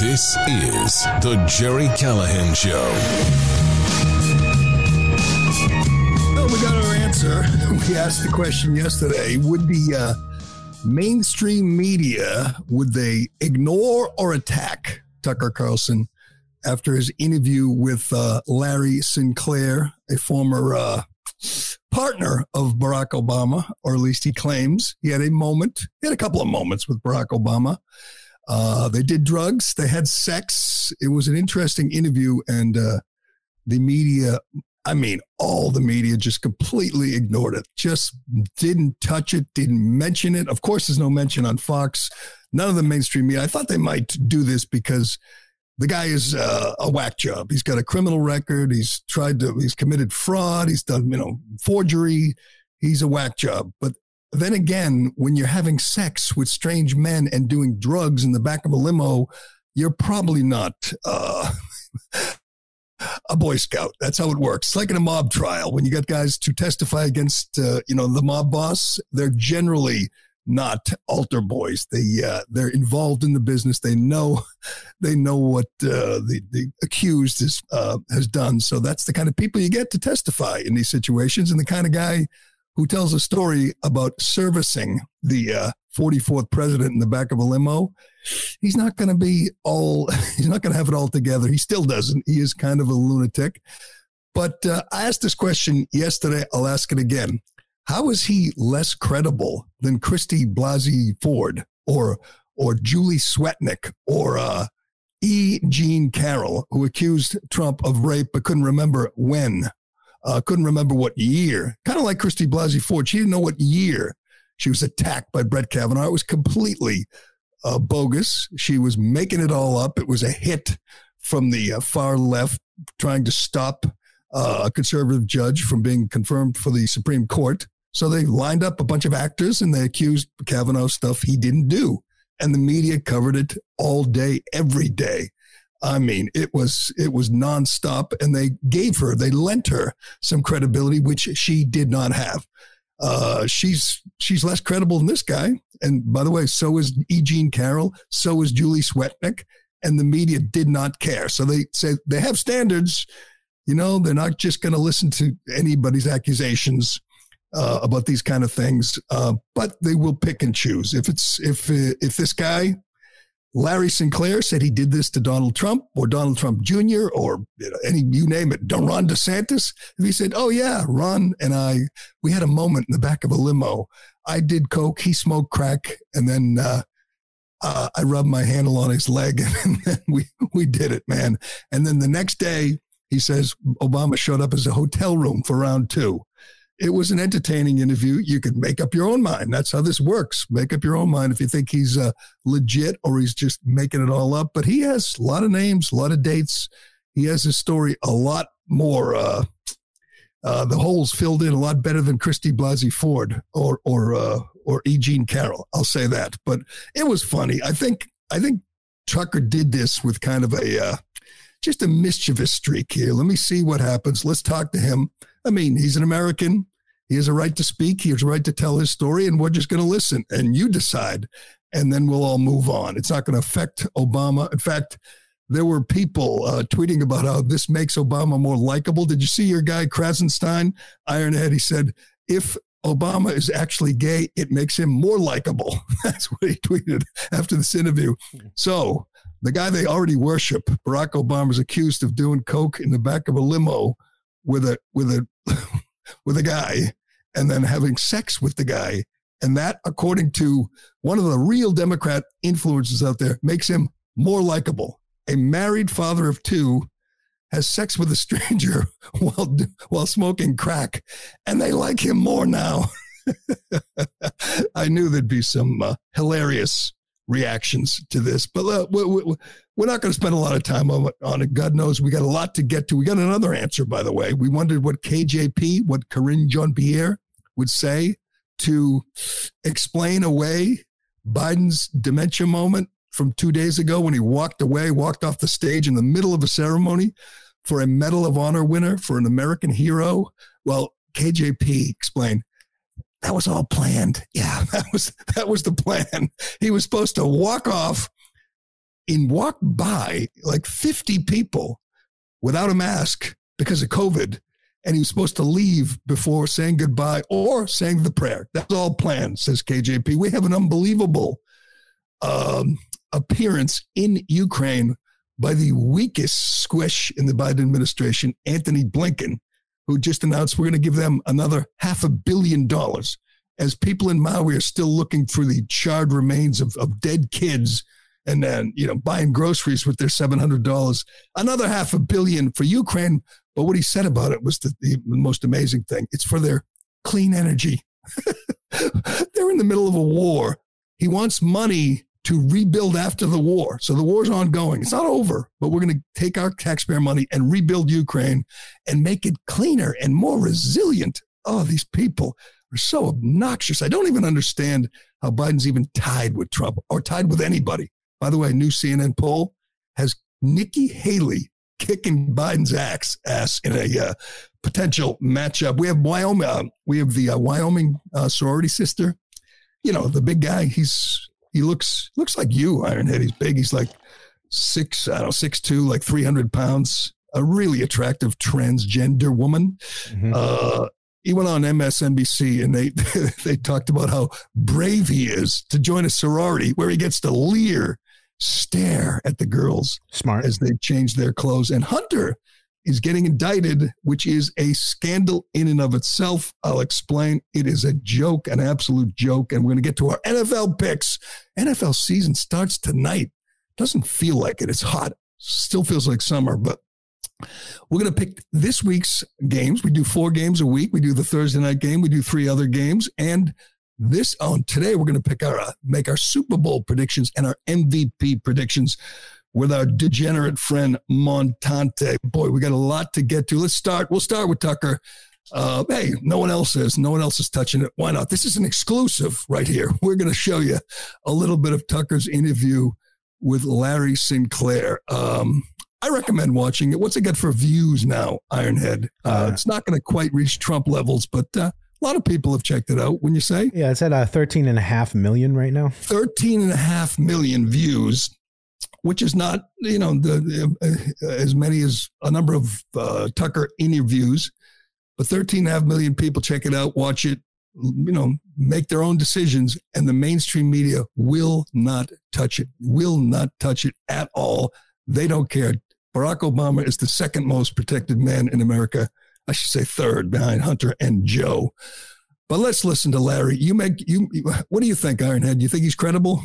This is the Gerry Callahan Show. Well, we got our answer. We asked the question yesterday: Would the uh, mainstream media would they ignore or attack Tucker Carlson after his interview with uh, Larry Sinclair, a former uh, partner of Barack Obama, or at least he claims he had a moment. He had a couple of moments with Barack Obama. Uh, they did drugs. They had sex. It was an interesting interview, and uh, the media. I mean, all the media just completely ignored it. Just didn't touch it. Didn't mention it. Of course, there's no mention on Fox. None of the mainstream media. I thought they might do this because the guy is uh, a whack job. He's got a criminal record. He's tried to. He's committed fraud. He's done you know forgery. He's a whack job. But then again, when you're having sex with strange men and doing drugs in the back of a limo, you're probably not uh, a Boy Scout. That's how it works. Like in a mob trial when you get guys to testify against, uh, you know, the mob boss. They're generally not altar boys. They uh, they're involved in the business. They know they know what uh, the the accused is, uh, has done. So that's the kind of people you get to testify in these situations, and the kind of guy who tells a story about servicing the uh, 44th president in the back of a limo. He's not going to be all, he's not going to have it all together. He still doesn't. He is kind of a lunatic. But uh, I asked this question yesterday. I'll ask it again. How is he less credible than Christy Blasey Ford or, or Julie Swetnick or uh, E. Jean Carroll, who accused Trump of rape but couldn't remember when? Uh, couldn't remember what year. Kind of like Christy Blasey Ford. She didn't know what year she was attacked by Brett Kavanaugh. It was completely uh, bogus. She was making it all up. It was a hit from the uh, far left trying to stop uh, a conservative judge from being confirmed for the Supreme Court. So they lined up a bunch of actors and they accused Kavanaugh stuff he didn't do. And the media covered it all day, every day. I mean, it was it was nonstop, and they gave her, they lent her some credibility, which she did not have. Uh, she's she's less credible than this guy. And by the way, so is E. Jean Carroll, so is Julie Swetnick, and the media did not care. So they said they have standards. You know, they're not just going to listen to anybody's accusations uh, about these kind of things, uh, but they will pick and choose. If it's if if this guy Larry Sinclair said he did this to Donald Trump or Donald Trump Jr. or you any you name it, Ron DeSantis. If he said, "Oh yeah, Ron and I, we had a moment in the back of a limo. I did coke, he smoked crack, and then uh, uh, I rubbed my handle on his leg, and then we we did it, man. And then the next day, he says Obama showed up as a hotel room for round two it was an entertaining interview. You could make up your own mind. That's how this works. Make up your own mind if you think he's uh, legit or he's just making it all up. But he has a lot of names, a lot of dates. He has his story a lot more. Uh, uh, the holes filled in a lot better than Christy Blasey Ford or or uh, or E. Jean Carroll. I'll say that. But it was funny. I think I think Tucker did this with kind of a uh, just a mischievous streak here. Let me see what happens. Let's talk to him. I mean, he's an American. He has a right to speak. He has a right to tell his story, and we're just going to listen. And you decide, and then we'll all move on. It's not going to affect Obama. In fact, there were people uh, tweeting about how this makes Obama more likable. Did you see your guy Krassenstein, Ironhead? He said, if Obama is actually gay, it makes him more likable. That's what he tweeted after this interview. So the guy they already worship, Barack Obama, is accused of doing coke in the back of a limo with a with a with a guy and then having sex with the guy. And that, according to one of the real Democrat influences out there, makes him more likable. A married father of two has sex with a stranger while while smoking crack, and they like him more now. I knew there'd be some uh, hilarious reactions to this, but uh, we, we, we're not going to spend a lot of time on, on it. God knows we got a lot to get to. We got another answer, by the way. We wondered what KJP, what Karine Jean Pierre would say to explain away Biden's dementia moment from two days ago when he walked away, walked off the stage in the middle of a ceremony for a Medal of Honor winner for an American hero. Well, KJP explained that was all planned. Yeah, that was that was the plan. He was supposed to walk off and walk by like 50 people without a mask because of COVID. And he was supposed to leave before saying goodbye or saying the prayer. That's all planned, says KJP. We have an unbelievable um, appearance in Ukraine by the weakest squish in the Biden administration, Antony Blinken, who just announced we're going to give them another half a billion dollars. As people in Maui are still looking for the charred remains of, of dead kids and then, you know, buying groceries with their $700, another half a billion for Ukraine. But what he said about it was the, the most amazing thing. It's for their clean energy. They're in the middle of a war. He wants money to rebuild after the war. So the war's ongoing. It's not over, but we're going to take our taxpayer money and rebuild Ukraine and make it cleaner and more resilient. Oh, these people are so obnoxious. I don't even understand how Biden's even tied with Trump or tied with anybody. By the way, new CNN poll has Nikki Haley kicking Biden's ass, ass in a uh, potential matchup. We have Wyoming. Uh, we have the uh, Wyoming uh, sorority sister. You know, the big guy. He's he looks looks like you, Ironhead. He's big. He's like six, I don't know, six two, like three hundred pounds. A really attractive transgender woman. Mm-hmm. Uh, he went on MSNBC and they they talked about how brave he is to join a sorority where he gets to leer, stare at the girls smart as they change their clothes. And Hunter is getting indicted, which is a scandal in and of itself. I'll explain. It is a joke, an absolute joke. And we're going to get to our NFL picks. NFL season starts tonight. Doesn't feel like it. It's hot. Still feels like summer, but we're going to pick this week's games. We do four games a week. We do the Thursday night game. We do three other games. And this on today, we're going to pick our, uh, make our Super Bowl predictions and our MVP predictions with our degenerate friend Montante. Boy, we got a lot to get to. Let's start. We'll start with Tucker. Uh, hey, no one else is. No one else is touching it. Why not? This is an exclusive right here. We're going to show you a little bit of Tucker's interview with Larry Sinclair. Um, I recommend watching it. What's it got for views now, Ironhead? Uh, uh, it's not going to quite reach Trump levels, but uh, a lot of people have checked it out. When you say? Yeah, it's at uh, 13 and a half million right now. 13 and a half million views which is not you know the, uh, as many as a number of uh, Tucker interviews, but 13 and a half million people check it out, watch it, you know, make their own decisions, and the mainstream media will not touch it, will not touch it at all. They don't care. Barack Obama is the second most protected man in America. I should say third behind Hunter and Joe. But let's listen to Larry. You make you. What do you think, Ironhead? You think he's credible?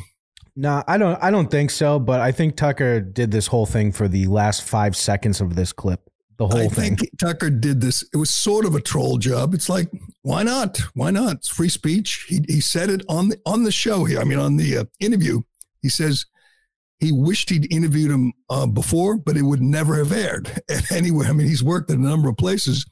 No, I don't. I don't think so. But I think Tucker did this whole thing for the last five seconds of this clip. The whole I thing. I think Tucker did this. It was sort of a troll job. It's like, why not? Why not? It's free speech. He he said it on the on the show here. I mean, on the uh, interview, he says he wished he'd interviewed him uh, before, but it would never have aired anywhere. I mean, he's worked at a number of places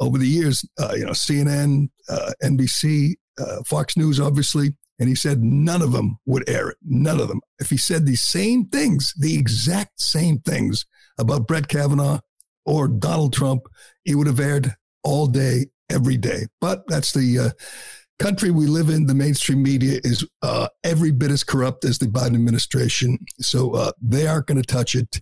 over the years. Uh, you know, CNN, uh, NBC, uh, Fox News, obviously. And he said none of them would air it. None of them. If he said the same things, the exact same things about Brett Kavanaugh or Donald Trump, it would have aired all day, every day. But that's the uh, country we live in. The mainstream media is uh, every bit as corrupt as the Biden administration. So uh, they aren't going to touch it.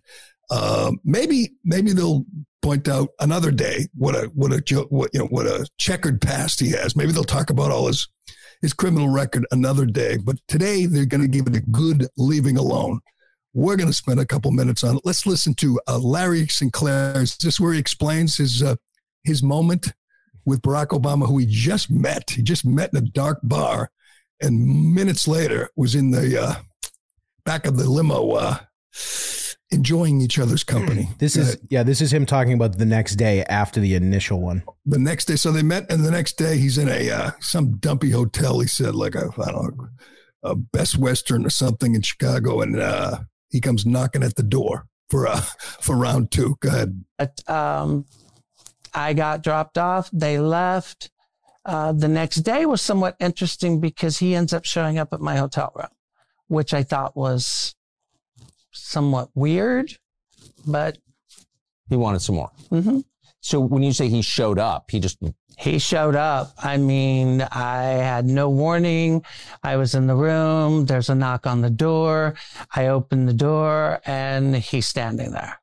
Uh, maybe, maybe they'll point out another day what a what a what you know what a checkered past he has. Maybe they'll talk about all his his criminal record another day. But today they're going to give it a good leaving alone. We're going to spend a couple minutes on it. Let's listen to uh, Larry Sinclair. Is this where he explains his uh, his moment with Barack Obama, who he just met? He just met in a dark bar, and minutes later was in the uh, back of the limo, uh, enjoying each other's company. This is yeah, this is him talking about the next day after the initial one. The next day, so they met, and the next day he's in a uh, some dumpy hotel. He said like a I don't know, a Best Western or something in Chicago, and uh, he comes knocking at the door for uh for round two. Go ahead. But, um, I got dropped off. They left. Uh, the next day was somewhat interesting because he ends up showing up at my hotel room, which I thought was somewhat weird, but He wanted some more. mhm. So when you say he showed up, he just he showed up. I mean, I had no warning. I was in the room. There's a knock on the door. I open the door and he's standing there.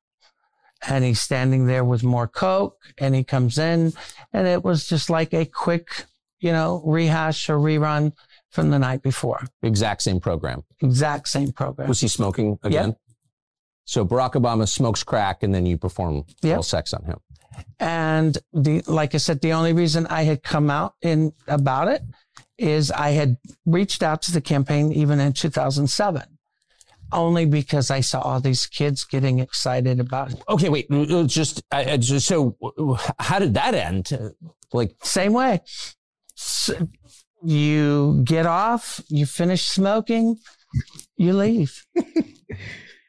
And he's standing there with more Coke and he comes in and it was just like a quick, you know, rehash or rerun from the night before. exact same program. Exact same program. Was he smoking again? So Barack Obama smokes crack, and then you perform Yep. oral sex on him. And the, like I said, the only reason I had come out in about it is I had reached out to the campaign even in 2007, only because I saw all these kids getting excited about it. Okay, wait. uh, Just, I, I just so uh, how did that end? Uh, Like, Same way. S you get off, you finish smoking, you leave.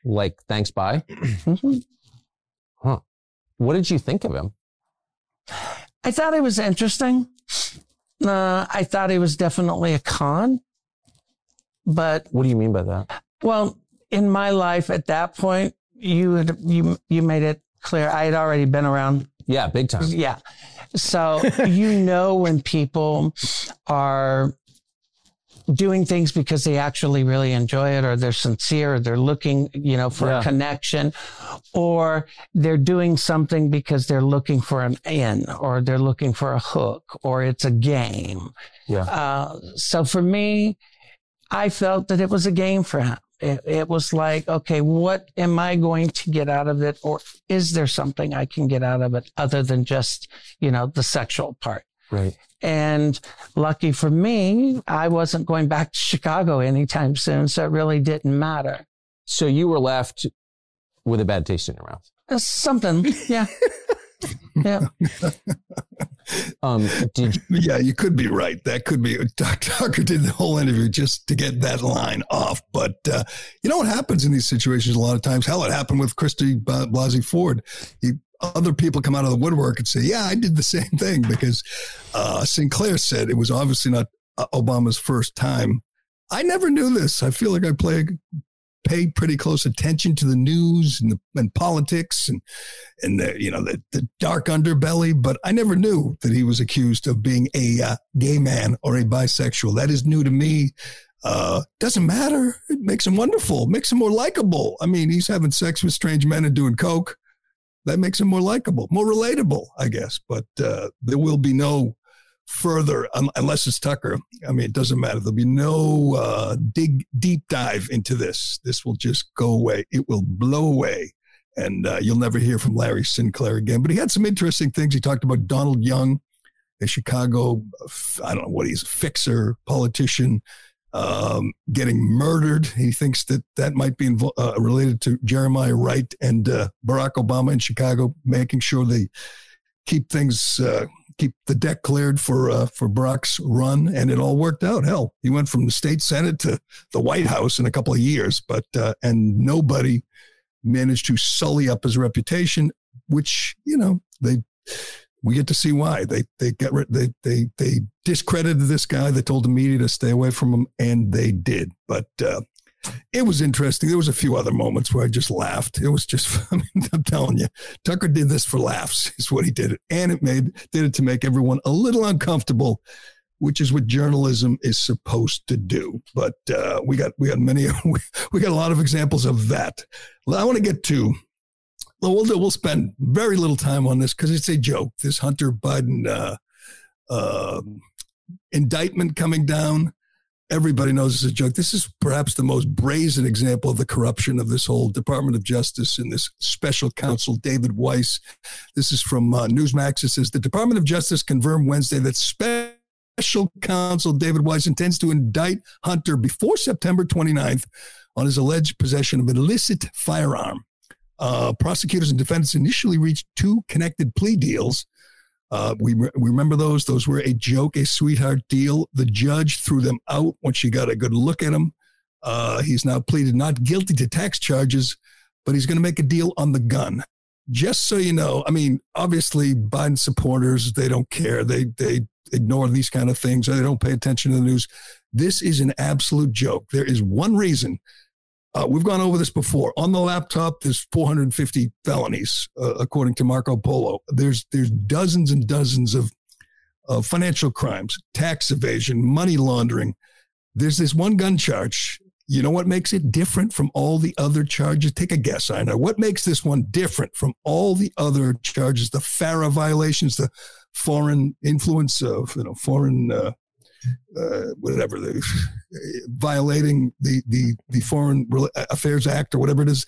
like thanks, bye. Huh? What did you think of him? I thought it was interesting. Uh, I thought he was definitely a con, but What do you mean by that? Well, in my life at that point, you had you you made it clear I had already been around. Yeah, big time. Yeah. So you know when people are doing things because they actually really enjoy it or they're sincere or they're looking, you know, for Yeah. a connection or they're doing something because they're looking for an in or they're looking for a hook or it's a game. Yeah. Uh, so for me, I felt that it was a game for him. It, it was like, okay, what am I going to get out of it? Or is there something I can get out of it other than just, you know, the sexual part? Right. And lucky for me, I wasn't going back to Chicago anytime soon. So it really didn't matter. So you were left with a bad taste in your mouth. Uh, Something. Yeah. yeah. Um, did you, Yeah, you could be right. That could be. Dr. Tucker did the whole interview just to get that line off. But uh, you know what happens in these situations a lot of times? Hell, it happened with Christy Blasey Ford. He, other people come out of the woodwork and say, "Yeah, I did the same thing," because uh, Sinclair said it was obviously not uh, Obama's first time. I never knew this. I feel like I play pay pretty close attention to the news and, the, and politics and and the you know the, the dark underbelly but i never knew that he was accused of being a uh, gay man or a bisexual. That is new to me. Uh doesn't matter. It makes him wonderful. Makes him more likable. I mean he's having sex with strange men and doing coke that makes him more likable more relatable i guess. But uh there will be no further un- unless it's tucker. I mean it doesn't matter. There'll be no uh dig deep dive into this. This will just go away. It will blow away. And uh, you'll never hear from Larry Sinclair again. But he had some interesting things. He talked about Donald Young, a Chicago, I don't know what he's, a fixer, politician, um, getting murdered. He thinks that that might be invo- uh, related to Jeremiah Wright and uh, Barack Obama in Chicago, making sure they keep things, uh, keep the deck cleared for uh, for Barack's run, and it all worked out. Hell, he went from the state senate to the White House in a couple of years, but uh, and nobody managed to sully up his reputation, which you know they we get to see why they they got rid they they they discredited this guy. They told the media to stay away from him, and they did. But uh, it was interesting. There was a few other moments where I just laughed. It was just I mean, I'm telling you, Tucker did this for laughs. Is what he did, and it made did it to make everyone a little uncomfortable. Which is what journalism is supposed to do, but uh, we got we got many we, we got a lot of examples of that. I want to get to. Well, we'll, spend very little time on this because it's a joke. This Hunter Biden uh, uh, indictment coming down. Everybody knows it's a joke. This is perhaps the most brazen example of the corruption of this whole Department of Justice and this special counsel, David Weiss. This is from uh, Newsmax. It says the Department of Justice confirmed Wednesday that special counsel David Weiss intends to indict Hunter before September 29th on his alleged possession of an illicit firearm. Uh, prosecutors and defendants initially reached two connected plea deals. Uh, we, re- we remember those. Those were a joke, a sweetheart deal. The judge threw them out when she got a good look at him. Uh, he's now pleaded not guilty to tax charges, but he's going to make a deal on the gun. Just so you know, I mean, obviously, Biden supporters, they don't care. They, they ignore these kind of things. They don't pay attention to the news. This is an absolute joke. There is one reason uh, we've gone over this before. On the laptop, there's 450 felonies, uh, according to Marco Polo. There's there's dozens and dozens of of financial crimes, tax evasion, money laundering. There's this one gun charge. You know what makes it different from all the other charges? Take a guess, I know. What makes this one different from all the other charges? The FARA violations, the foreign influence of, you know, foreign uh, whatever the violating the the the Foreign Affairs Act or whatever it is,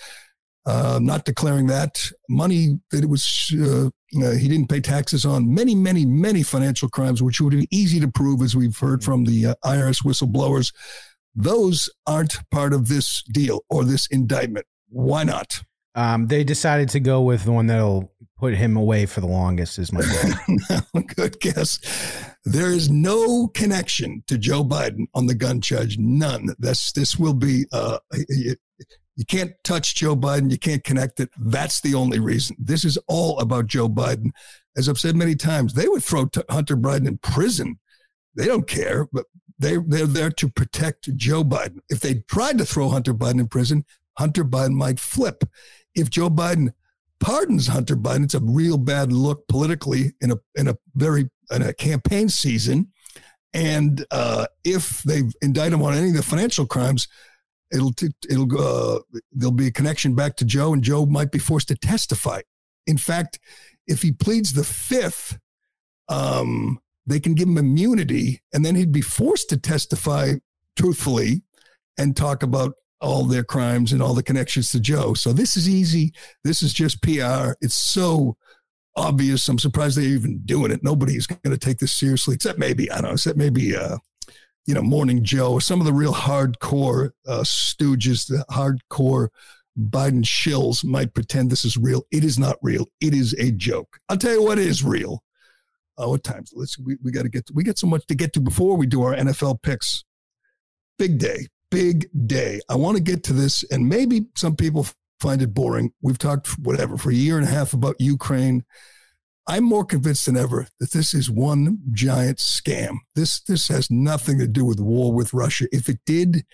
uh, not declaring that money that it was uh, uh he didn't pay taxes on many many many financial crimes, which would be easy to prove as we've heard from the uh, IRS whistleblowers. Those aren't part of this deal or this indictment. Why not? Um, they decided to go with the one that'll put him away for the longest. Is my. Good guess. There is no connection to Joe Biden on the gun charge. None. This this will be. Uh, you, you can't touch Joe Biden. You can't connect it. That's the only reason. This is all about Joe Biden. As I've said many times, they would throw Hunter Biden in prison. They don't care, but they they're there to protect Joe Biden. If they tried to throw Hunter Biden in prison, Hunter Biden might flip if Joe Biden pardons Hunter Biden, it's a real bad look politically in a in a very in a campaign season. And uh, if they indict him on any of the financial crimes, it'll it'll uh, there'll be a connection back to Joe, and Joe might be forced to testify. In fact, if he pleads the fifth, um, they can give him immunity, and then he'd be forced to testify truthfully and talk about all their crimes and all the connections to Joe. So this is easy. This is just PR. It's so obvious. I'm surprised they're even doing it. Nobody's going to take this seriously, except maybe, I don't know, except maybe, uh, you know, Morning Joe or some of the real hardcore uh, stooges, the hardcore Biden shills might pretend this is real. It is not real. It is a joke. I'll tell you what is real. Oh, what times? Let's we, we got to get we got so much to get to before we do our NFL picks. Big day, big day. I want to get to this, and maybe some people find it boring. We've talked, whatever, for a year and a half about Ukraine. I'm more convinced than ever that this is one giant scam. This this has nothing to do with war with Russia. If it did,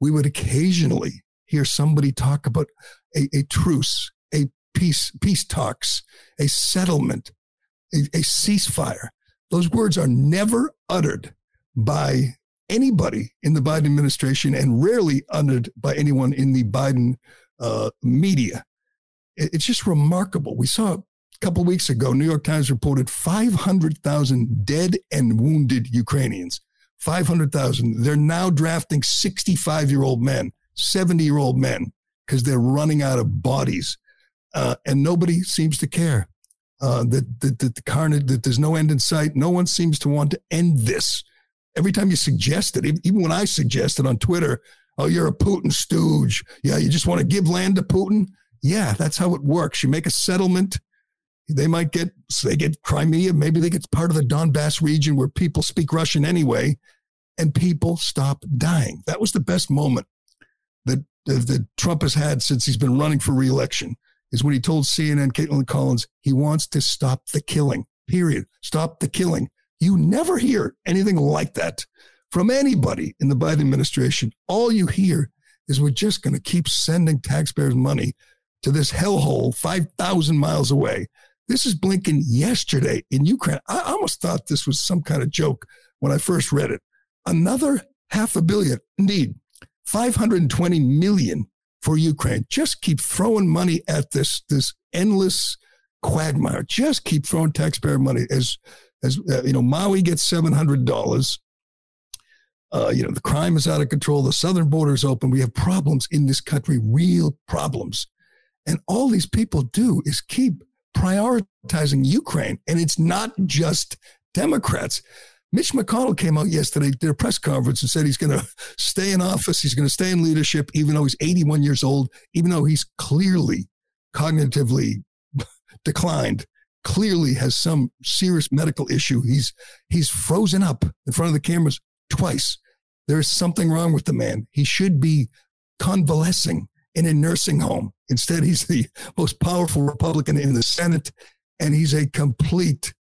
we would occasionally hear somebody talk about a, a truce, a peace peace talks, a settlement, a, a ceasefire. Those words are never uttered by anybody in the Biden administration and rarely uttered by anyone in the Biden uh, media. It's just remarkable. We saw a couple weeks ago, New York Times reported 500,000 dead and wounded Ukrainians. 500,000. They're now drafting 65 year old men, 70 year old men, because they're running out of bodies. Uh, and nobody seems to care uh, that, that, that the carnage, that there's no end in sight. No one seems to want to end this every time you suggest it, even when I suggested on Twitter, oh, you're a Putin stooge. Yeah, you just want to give land to Putin. Yeah, that's how it works. You make a settlement. They might get, they get Crimea. Maybe they get part of the Donbass region where people speak Russian anyway, and people stop dying. That was the best moment that, that, that Trump has had since he's been running for reelection is when he told CNN, Kaitlan Collins, he wants to stop the killing, period. Stop the killing. You never hear anything like that from anybody in the Biden administration. All you hear is we're just going to keep sending taxpayers' money to this hellhole 5,000 miles away. This is Blinken yesterday in Ukraine. I almost thought this was some kind of joke when I first read it. Another half a billion, indeed, 520 million for Ukraine. Just keep throwing money at this, this endless quagmire. Just keep throwing taxpayer money as as uh, you know, Maui gets seven hundred dollars. Uh, you know, the crime is out of control. The southern border is open. We have problems in this country, real problems, and all these people do is keep prioritizing Ukraine, and it's not just Democrats. Mitch McConnell came out yesterday, did a press conference, and said he's going to stay in office. He's going to stay in leadership, even though he's 81 years old, even though he's clearly cognitively declined, clearly has some serious medical issue. He's he's frozen up in front of the cameras twice. There is something wrong with the man. He should be convalescing in a nursing home. Instead, he's the most powerful Republican in the Senate, and he's a complete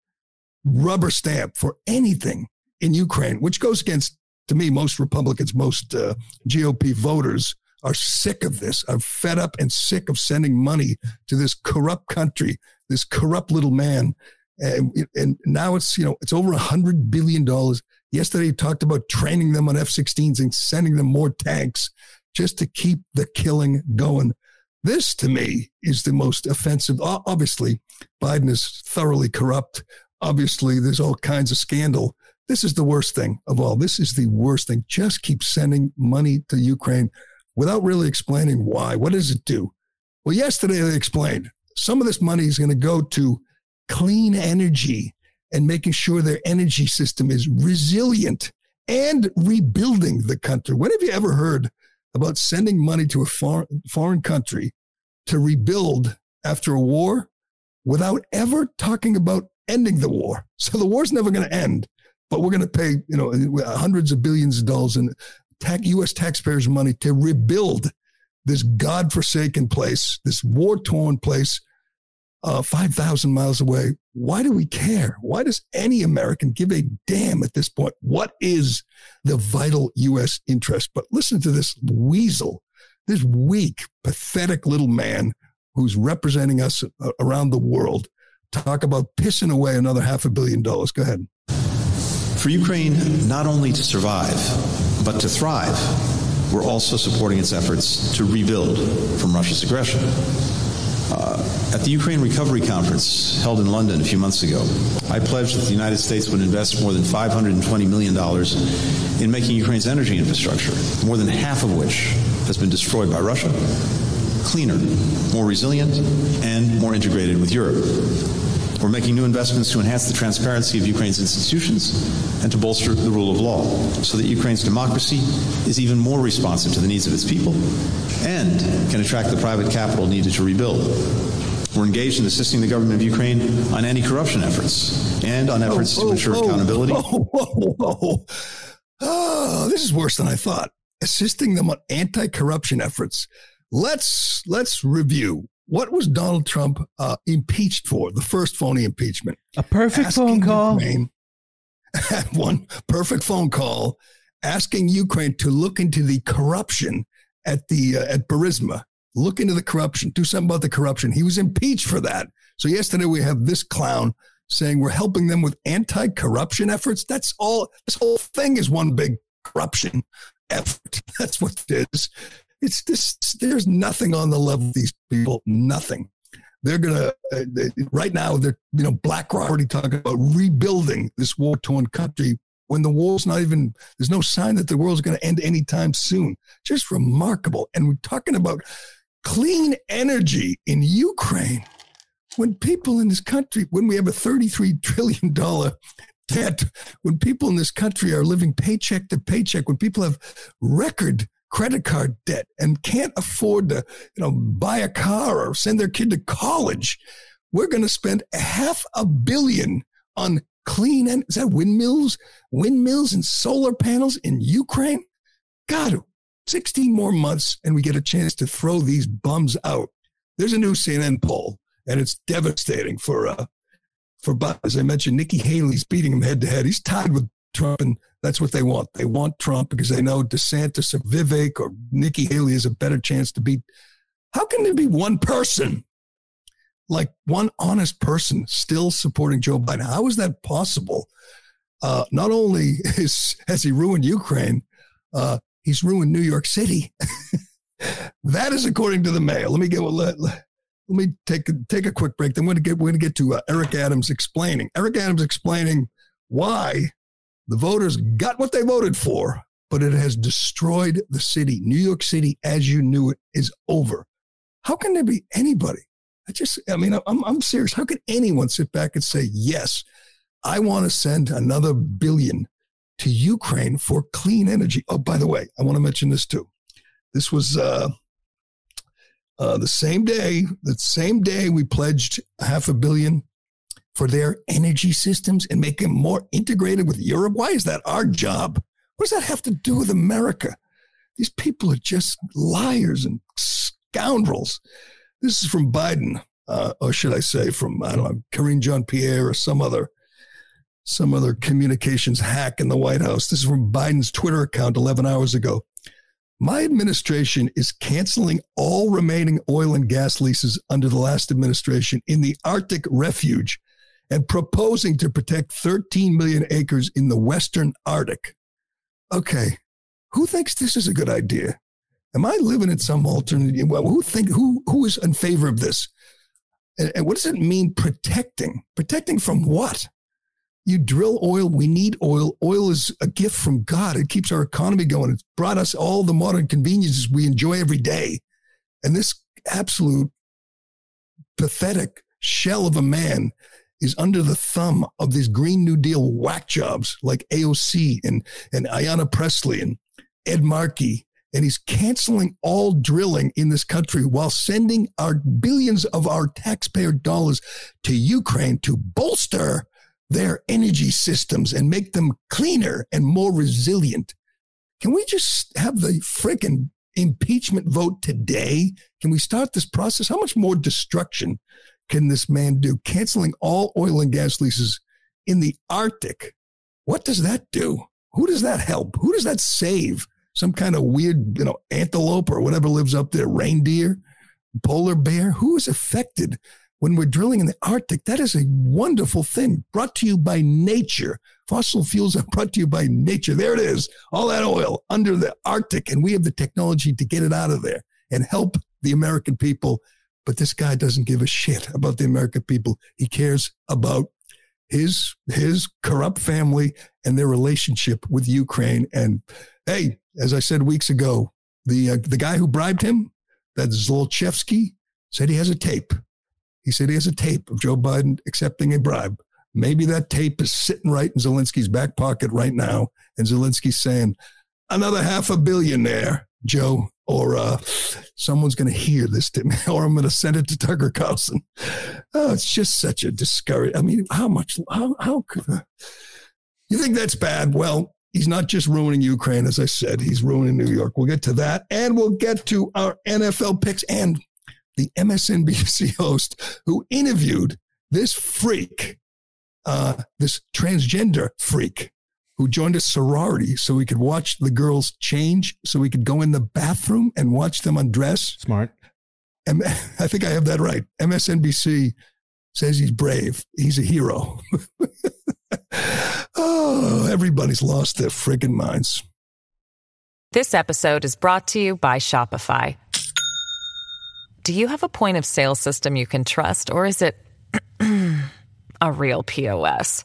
rubber stamp for anything in Ukraine, which goes against, to me, most Republicans, most uh, GOP voters are sick of this, are fed up and sick of sending money to this corrupt country, this corrupt little man. And, and now it's, you know, it's over a hundred billion dollars. Yesterday he talked about training them on F-16s and sending them more tanks just to keep the killing going. This to me is the most offensive. Obviously, Biden is thoroughly corrupt. Obviously, there's all kinds of scandal. This is the worst thing of all. This is the worst thing. Just keep sending money to Ukraine without really explaining why. What does it do? Well, yesterday they explained some of this money is going to go to clean energy and making sure their energy system is resilient and rebuilding the country. When have you ever heard about sending money to a foreign, foreign country to rebuild after a war without ever talking about ending the war? So the war's never going to end, but we're going to pay, you know, hundreds of billions of dollars in tax, U.S. taxpayers' money to rebuild this godforsaken place, this war torn place, uh, 5,000 miles away. Why do we care? Why does any American give a damn at this point? What is the vital U.S. interest? But listen to this weasel, this weak, pathetic little man who's representing us uh, around the world talk about pissing away another half a billion dollars. Go ahead. For Ukraine, not only to survive, but to thrive, we're also supporting its efforts to rebuild from Russia's aggression. Uh, at the Ukraine Recovery Conference held in London a few months ago, I pledged that the United States would invest more than $520 million in making Ukraine's energy infrastructure, more than half of which has been destroyed by Russia, cleaner, more resilient, and more integrated with Europe. We're making new investments to enhance the transparency of Ukraine's institutions and to bolster the rule of law so that Ukraine's democracy is even more responsive to the needs of its people and can attract the private capital needed to rebuild. We're engaged in assisting the government of Ukraine on anti corruption efforts and on efforts to ensure accountability. Whoa, whoa, whoa. Oh, this is worse than I thought. Assisting them on anti corruption efforts. Let's let's review what was Donald Trump uh, impeached for? The first phony impeachment. A perfect asking phone call. Ukraine, one perfect phone call asking Ukraine to look into the corruption at the uh, at Burisma. Look into the corruption. Do something about the corruption. He was impeached for that. So yesterday we have this clown saying we're helping them with anti-corruption efforts. That's all. This whole thing is one big corruption effort. That's what it is. It's this. There's nothing on the level of these people. Nothing. They're gonna uh, they, right now. They're you know BlackRock already talking about rebuilding this war torn country when the war's not even. There's no sign that the world's going to end anytime soon. Just remarkable. And we're talking about clean energy in Ukraine. When people in this country, when we have a $33 trillion debt, when people in this country are living paycheck to paycheck, when people have record credit card debt and can't afford to, you know, buy a car or send their kid to college, we're going to spend a half a billion on clean and is that windmills, windmills and solar panels in Ukraine? God, 16 more months and we get a chance to throw these bums out. There's a new CNN poll and it's devastating for uh, for As I mentioned, Nikki Haley's beating him head to head. He's tied with Trump, and that's what they want. They want Trump because they know DeSantis or Vivek or Nikki Haley is a better chance to beat. How can there be one person, like one honest person, still supporting Joe Biden? How is that possible? Uh, not only is, has he ruined Ukraine, uh, he's ruined New York City. that is according to the Mail. Let me get let, let, let me take take a quick break. Then we're going to get we're to get to uh, Eric Adams explaining. Eric Adams explaining why the voters got what they voted for, but it has destroyed the city. New York City, as you knew it, is over. How can there be anybody? I just, I mean, I'm, I'm serious. How can anyone sit back and say, yes, I want to send another billion to Ukraine for clean energy? Oh, by the way, I want to mention this too. This was uh, uh, the same day, the same day we pledged half a billion for their energy systems and make them more integrated with Europe. Why is that our job? What does that have to do with America? These people are just liars and scoundrels. This is from Biden, uh, or should I say from, I don't know, Karine Jean Pierre or some other some other communications hack in the White House. This is from Biden's Twitter account 11 hours ago. My administration is canceling all remaining oil and gas leases under the last administration in the Arctic refuge and proposing to protect 13 million acres in the Western Arctic. Okay, who thinks this is a good idea? Am I living in some alternate? Well, who think who who is in favor of this? And, and what does it mean protecting? Protecting from what? You drill oil. We need oil. Oil is a gift from God. It keeps our economy going. It's brought us all the modern conveniences we enjoy every day. And this absolute pathetic shell of a man is under the thumb of these Green New Deal whack jobs like AOC and, and Ayanna Pressley and Ed Markey. And he's canceling all drilling in this country while sending our billions of our taxpayer dollars to Ukraine to bolster their energy systems and make them cleaner and more resilient. Can we just have the freaking impeachment vote today? Can we start this process? How much more destruction can this man do? Canceling all oil and gas leases in the Arctic. What does that do? Who does that help? Who does that save? Some kind of weird, you know, antelope or whatever lives up there, reindeer, polar bear? Who is affected when we're drilling in the Arctic, that is a wonderful thing brought to you by nature. Fossil fuels are brought to you by nature. There it is, all that oil under the Arctic, and we have the technology to get it out of there and help the American people. But this guy doesn't give a shit about the American people. He cares about his his corrupt family and their relationship with Ukraine. And hey, as I said weeks ago, the uh, the guy who bribed him, that Zlochevsky, said he has a tape he said he has a tape of Joe Biden accepting a bribe. Maybe that tape is sitting right in Zelensky's back pocket right now. And Zelensky's saying, another half a billion there, Joe, or uh, someone's going to hear this to me, or I'm going to send it to Tucker Carlson. Oh, it's just such a discouraging. I mean, how much, how, how could, uh, you think that's bad? Well, he's not just ruining Ukraine, as I said, he's ruining New York. We'll get to that. And we'll get to our NFL picks. And the MSNBC host who interviewed this freak, uh, this transgender freak who joined a sorority so we could watch the girls change, so we could go in the bathroom and watch them undress. Smart. And I think I have that right. MSNBC says he's brave. He's a hero. oh, everybody's lost their friggin' minds. This episode is brought to you by Shopify. Do you have a point of sale system you can trust, or is it a real POS?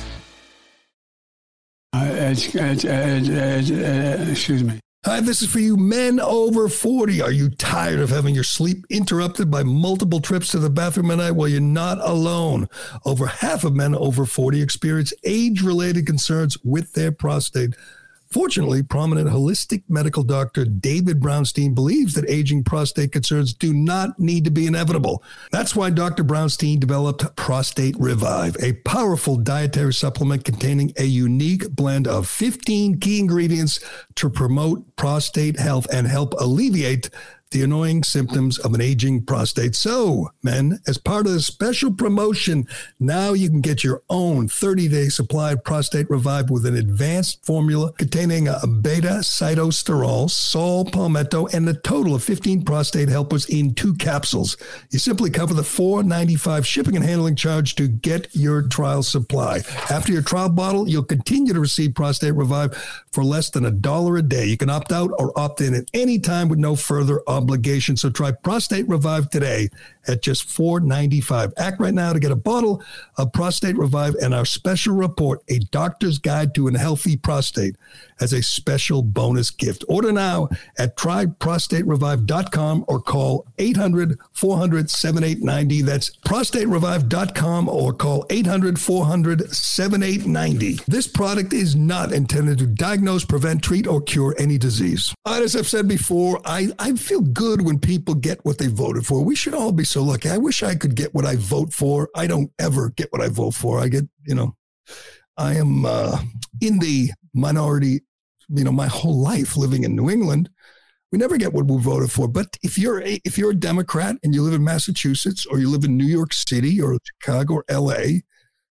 Excuse me. Hi, this is for you men over 40. Are you tired of having your sleep interrupted by multiple trips to the bathroom at night? Well, you're not alone. Over half of men over 40 experience age related concerns with their prostate. Fortunately, prominent holistic medical doctor David Brownstein believes that aging prostate concerns do not need to be inevitable. That's why Dr. Brownstein developed Prostate Revive, a powerful dietary supplement containing a unique blend of 15 key ingredients to promote prostate health and help alleviate the annoying symptoms of an aging prostate. So, men, as part of the special promotion, now you can get your own 30 day supply of Prostate Revive with an advanced formula containing a beta sitosterol, saw palmetto, and a total of 15 prostate helpers in two capsules. You simply cover the $4.95 shipping and handling charge to get your trial supply. After your trial bottle, you'll continue to receive Prostate Revive for less than a dollar a day. You can opt out or opt in at any time with no further obligation. So try Prostate Revive today at just $4.95. Act right now to get a bottle of Prostate Revive and our special report, A Doctor's Guide to a Healthy Prostate, as a special bonus gift. Order now at tryprostaterevive.com or call 800 400 7890. That's prostaterevive.com or call 800 400 7890. This product is not intended to diagnose, prevent, treat, or cure any disease. As I've said before, I, I feel good when people get what they voted for. We should all be so lucky. I wish I could get what I vote for. I don't ever get what I vote for. I get, you know, I am uh, in the minority, you know, my whole life living in New England. We never get what we voted for. But if you're a, if you're a Democrat and you live in Massachusetts or you live in New York City or Chicago or L.A.,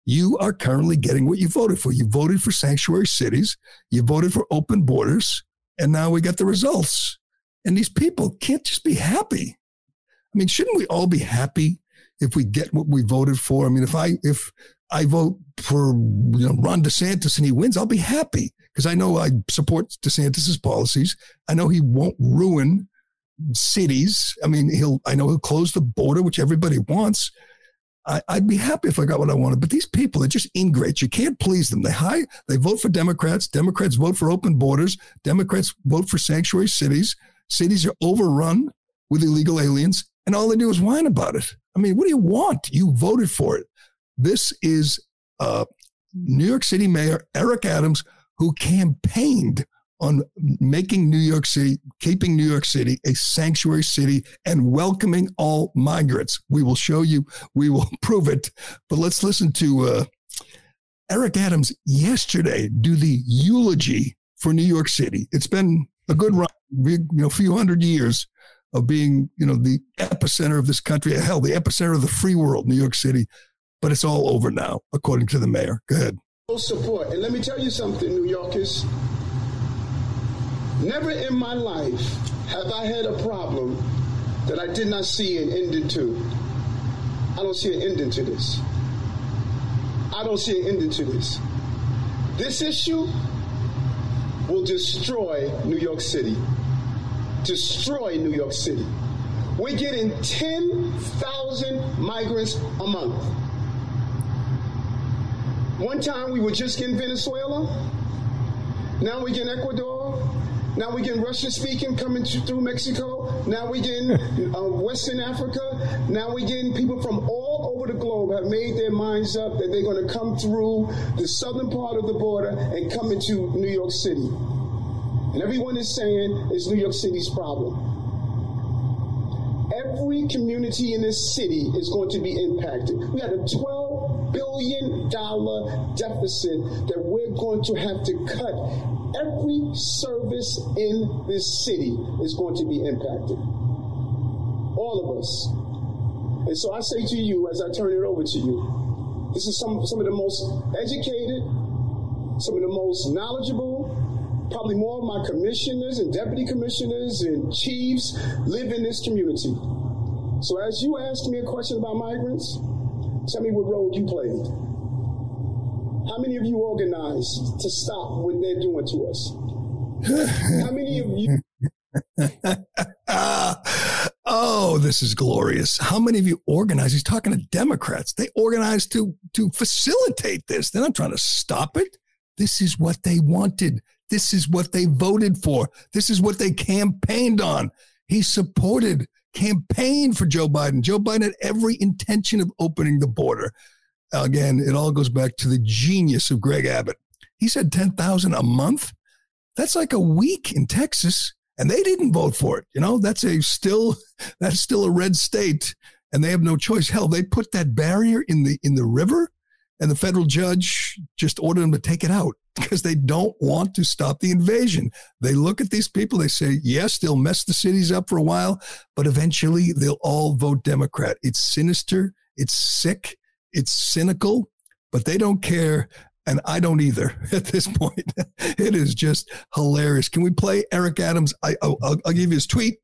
you are currently getting what you voted for. You voted for sanctuary cities. You voted for open borders, and now we get the results. And these people can't just be happy. I mean, shouldn't we all be happy if we get what we voted for? I mean, if I if I vote for you know Ron DeSantis and he wins, I'll be happy because I know I support DeSantis's policies. I know he won't ruin cities. I mean, he'll I know he'll close the border, which everybody wants. I, would be happy if I got what I wanted. But these people are just ingrates. You can't please them. They high, they vote for Democrats. Democrats vote for open borders. Democrats vote for sanctuary cities. Cities are overrun with illegal aliens and all they do is whine about it. I mean, what do you want? You voted for it. This is uh, New York City Mayor Eric Adams, who campaigned on making New York City, keeping New York City a sanctuary city and welcoming all migrants. We will show you, we will prove it. But let's listen to uh, Eric Adams yesterday do the eulogy for New York City. It's been a good run, you know, a few hundred years of being, you know, the epicenter of this country. Hell, the epicenter of the free world, New York City. But it's all over now, according to the mayor. Go ahead. Support. And let me tell you something, New Yorkers. Never in my life have I had a problem that I did not see an ending to. I don't see an ending to this. I don't see an ending to this. This issue will destroy New York City destroy New York City. We're getting 10,000 migrants a month. One time we were just in Venezuela. Now we get in Ecuador. Now we get in Russian speaking coming through Mexico. Now we get uh, Western Africa. Now we're getting people from all over the globe have made their minds up that they're going to come through the southern part of the border and come into New York City. And everyone is saying it's New York City's problem. Every community in this city is going to be impacted. We had a $12 billion dollar deficit that we're going to have to cut. Every service in this city is going to be impacted. All of us. And so I say to you, as I turn it over to you, this is some, some of the most educated, some of the most knowledgeable, probably more of my commissioners and deputy commissioners and chiefs live in this community. So as you ask me a question about migrants, tell me what role you played. How many of you organized to stop what they're doing to us? How many of you? oh, this is glorious. How many of you organized? He's talking to Democrats. They organized to to facilitate this. They're not trying to stop it. This is what they wanted. This is what they voted for. This is what they campaigned on. He supported, campaigned for Joe Biden. Joe Biden had every intention of opening the border. Again, it all goes back to the genius of Greg Abbott. He said 10,000 a month. That's like a week in Texas. And they didn't vote for it. You know, that's a still, that's still a red state and they have no choice. Hell, they put that barrier in the, in the river and the federal judge just ordered them to take it out because they don't want to stop the invasion. They look at these people, they say, yes, they'll mess the cities up for a while, but eventually they'll all vote Democrat. It's sinister, it's sick, it's cynical, but they don't care. And I don't either at this point. it is just hilarious. Can we play Eric Adams? I, will give you his tweet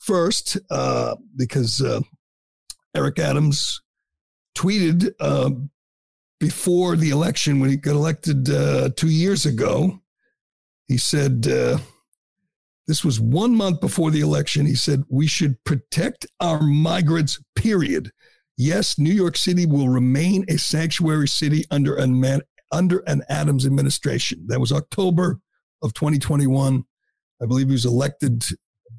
first uh, because uh, Eric Adams tweeted uh, before the election when he got elected uh, two years ago. He said, uh, this was one month before the election. He said, we should protect our migrants, period. Yes, New York City will remain a sanctuary city under an, under an Adams administration. That was October of 2021. I believe he was elected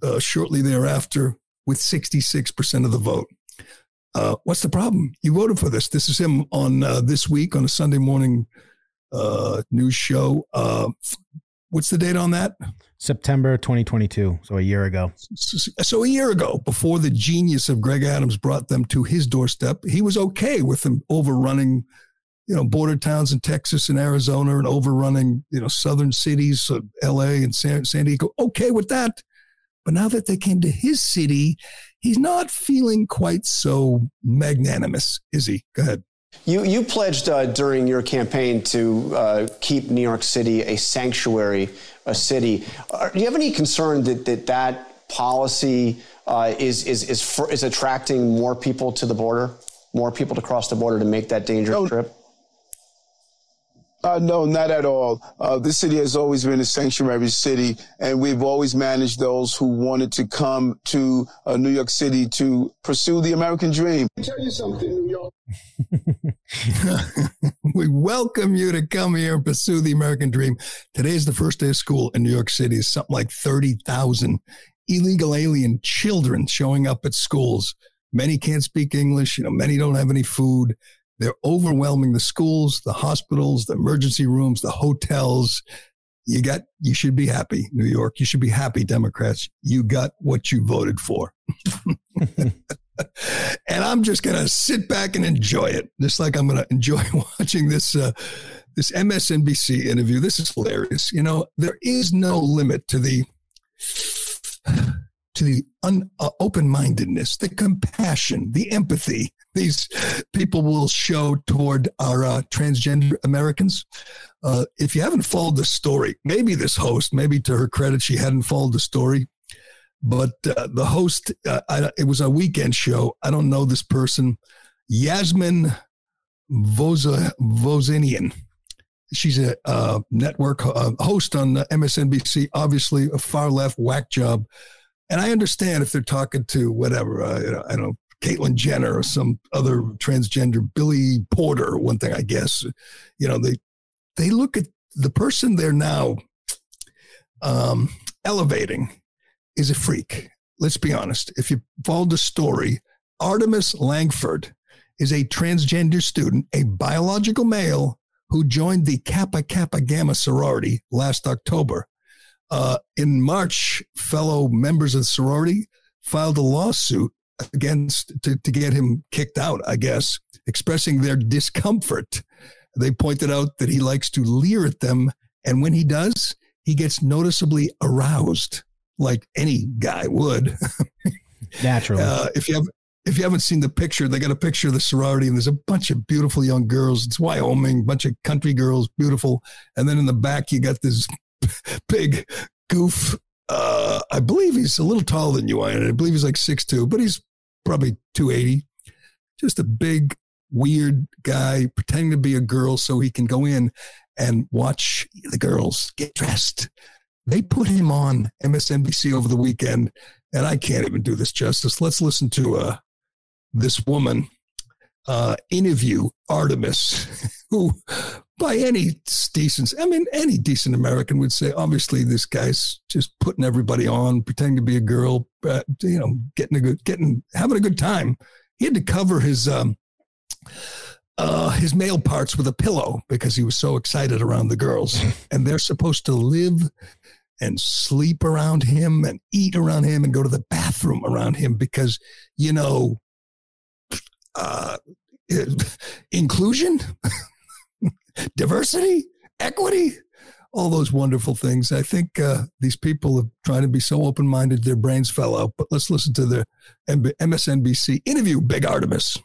uh, shortly thereafter with 66% of the vote. Uh, what's the problem? You voted for this. This is him on uh, this week on a Sunday morning uh, news show. Uh, what's the date on that? September 2022. So a year ago. So, so, a year ago, before the genius of Greg Adams brought them to his doorstep, he was okay with them overrunning, you know, border towns in Texas and Arizona and overrunning, you know, southern cities, L.A. and San, San Diego. Okay with that. But now that they came to his city, he's not feeling quite so magnanimous, is he? Go ahead. You, you pledged uh, during your campaign to uh, keep New York City a sanctuary, a city. Uh, do you have any concern that that, that policy uh, is, is, is, for, is attracting more people to the border, more people to cross the border to make that dangerous trip? Uh, no, not at all. Uh, this city has always been a sanctuary city, and we've always managed those who wanted to come to uh, New York City to pursue the American dream. tell you something, New York. we welcome you to come here and pursue the American dream. Today is the first day of school in New York City. It's something like 30,000 illegal alien children showing up at schools. Many can't speak English. You know, many don't have any food. They're overwhelming the schools, the hospitals, the emergency rooms, the hotels. You got, you should be happy, New York. You should be happy, Democrats. You got what you voted for. and I'm just going to sit back and enjoy it, just like I'm going to enjoy watching this, uh, this MSNBC interview. This is hilarious. You know, there is no limit to the, to the un, uh, open-mindedness, the compassion, the empathy these people will show toward our uh, transgender Americans. Uh, if you haven't followed the story, maybe this host, maybe to her credit, she hadn't followed the story, but uh, the host, uh, I, it was a weekend show. I don't know this person, Yasmin Vossoughian. She's a uh, network uh, host on MSNBC, obviously a far left whack job. And I understand if they're talking to whatever, I don't know, Caitlyn Jenner or some other transgender Billy Porter, one thing I guess. You know, they they look at the person they're now um, elevating is a freak. Let's be honest. If you follow the story, Artemis Langford is a transgender student, a biological male who joined the Kappa Kappa Gamma sorority last October. Uh, in March, fellow members of the sorority filed a lawsuit against to, to get him kicked out, I guess, expressing their discomfort. They pointed out that he likes to leer at them. And when he does, he gets noticeably aroused, like any guy would. Naturally. Uh, if you have if you haven't seen the picture, they got a picture of the sorority, and there's a bunch of beautiful young girls. It's Wyoming, bunch of country girls, beautiful. And then in the back, you got this big goof uh, I believe he's a little taller than you, Ian. I believe he's like six two, but he's probably 280. Just a big, weird guy pretending to be a girl so he can go in and watch the girls get dressed. They put him on MSNBC over the weekend, and I can't even do this justice. Let's listen to uh, this woman uh, interview Artemis, who, by any decent, I mean, any decent American would say, obviously, this guy's just putting everybody on, pretending to be a girl, uh, you know, getting a good, getting, having a good time. He had to cover his, um, uh, his male parts with a pillow because he was so excited around the girls, and they're supposed to live and sleep around him and eat around him and go to the bathroom around him because you know uh, inclusion, diversity, equity, all those wonderful things. I think uh, these people are trying to be so open minded, their brains fell out. But let's listen to the MSNBC interview, Big Artemis.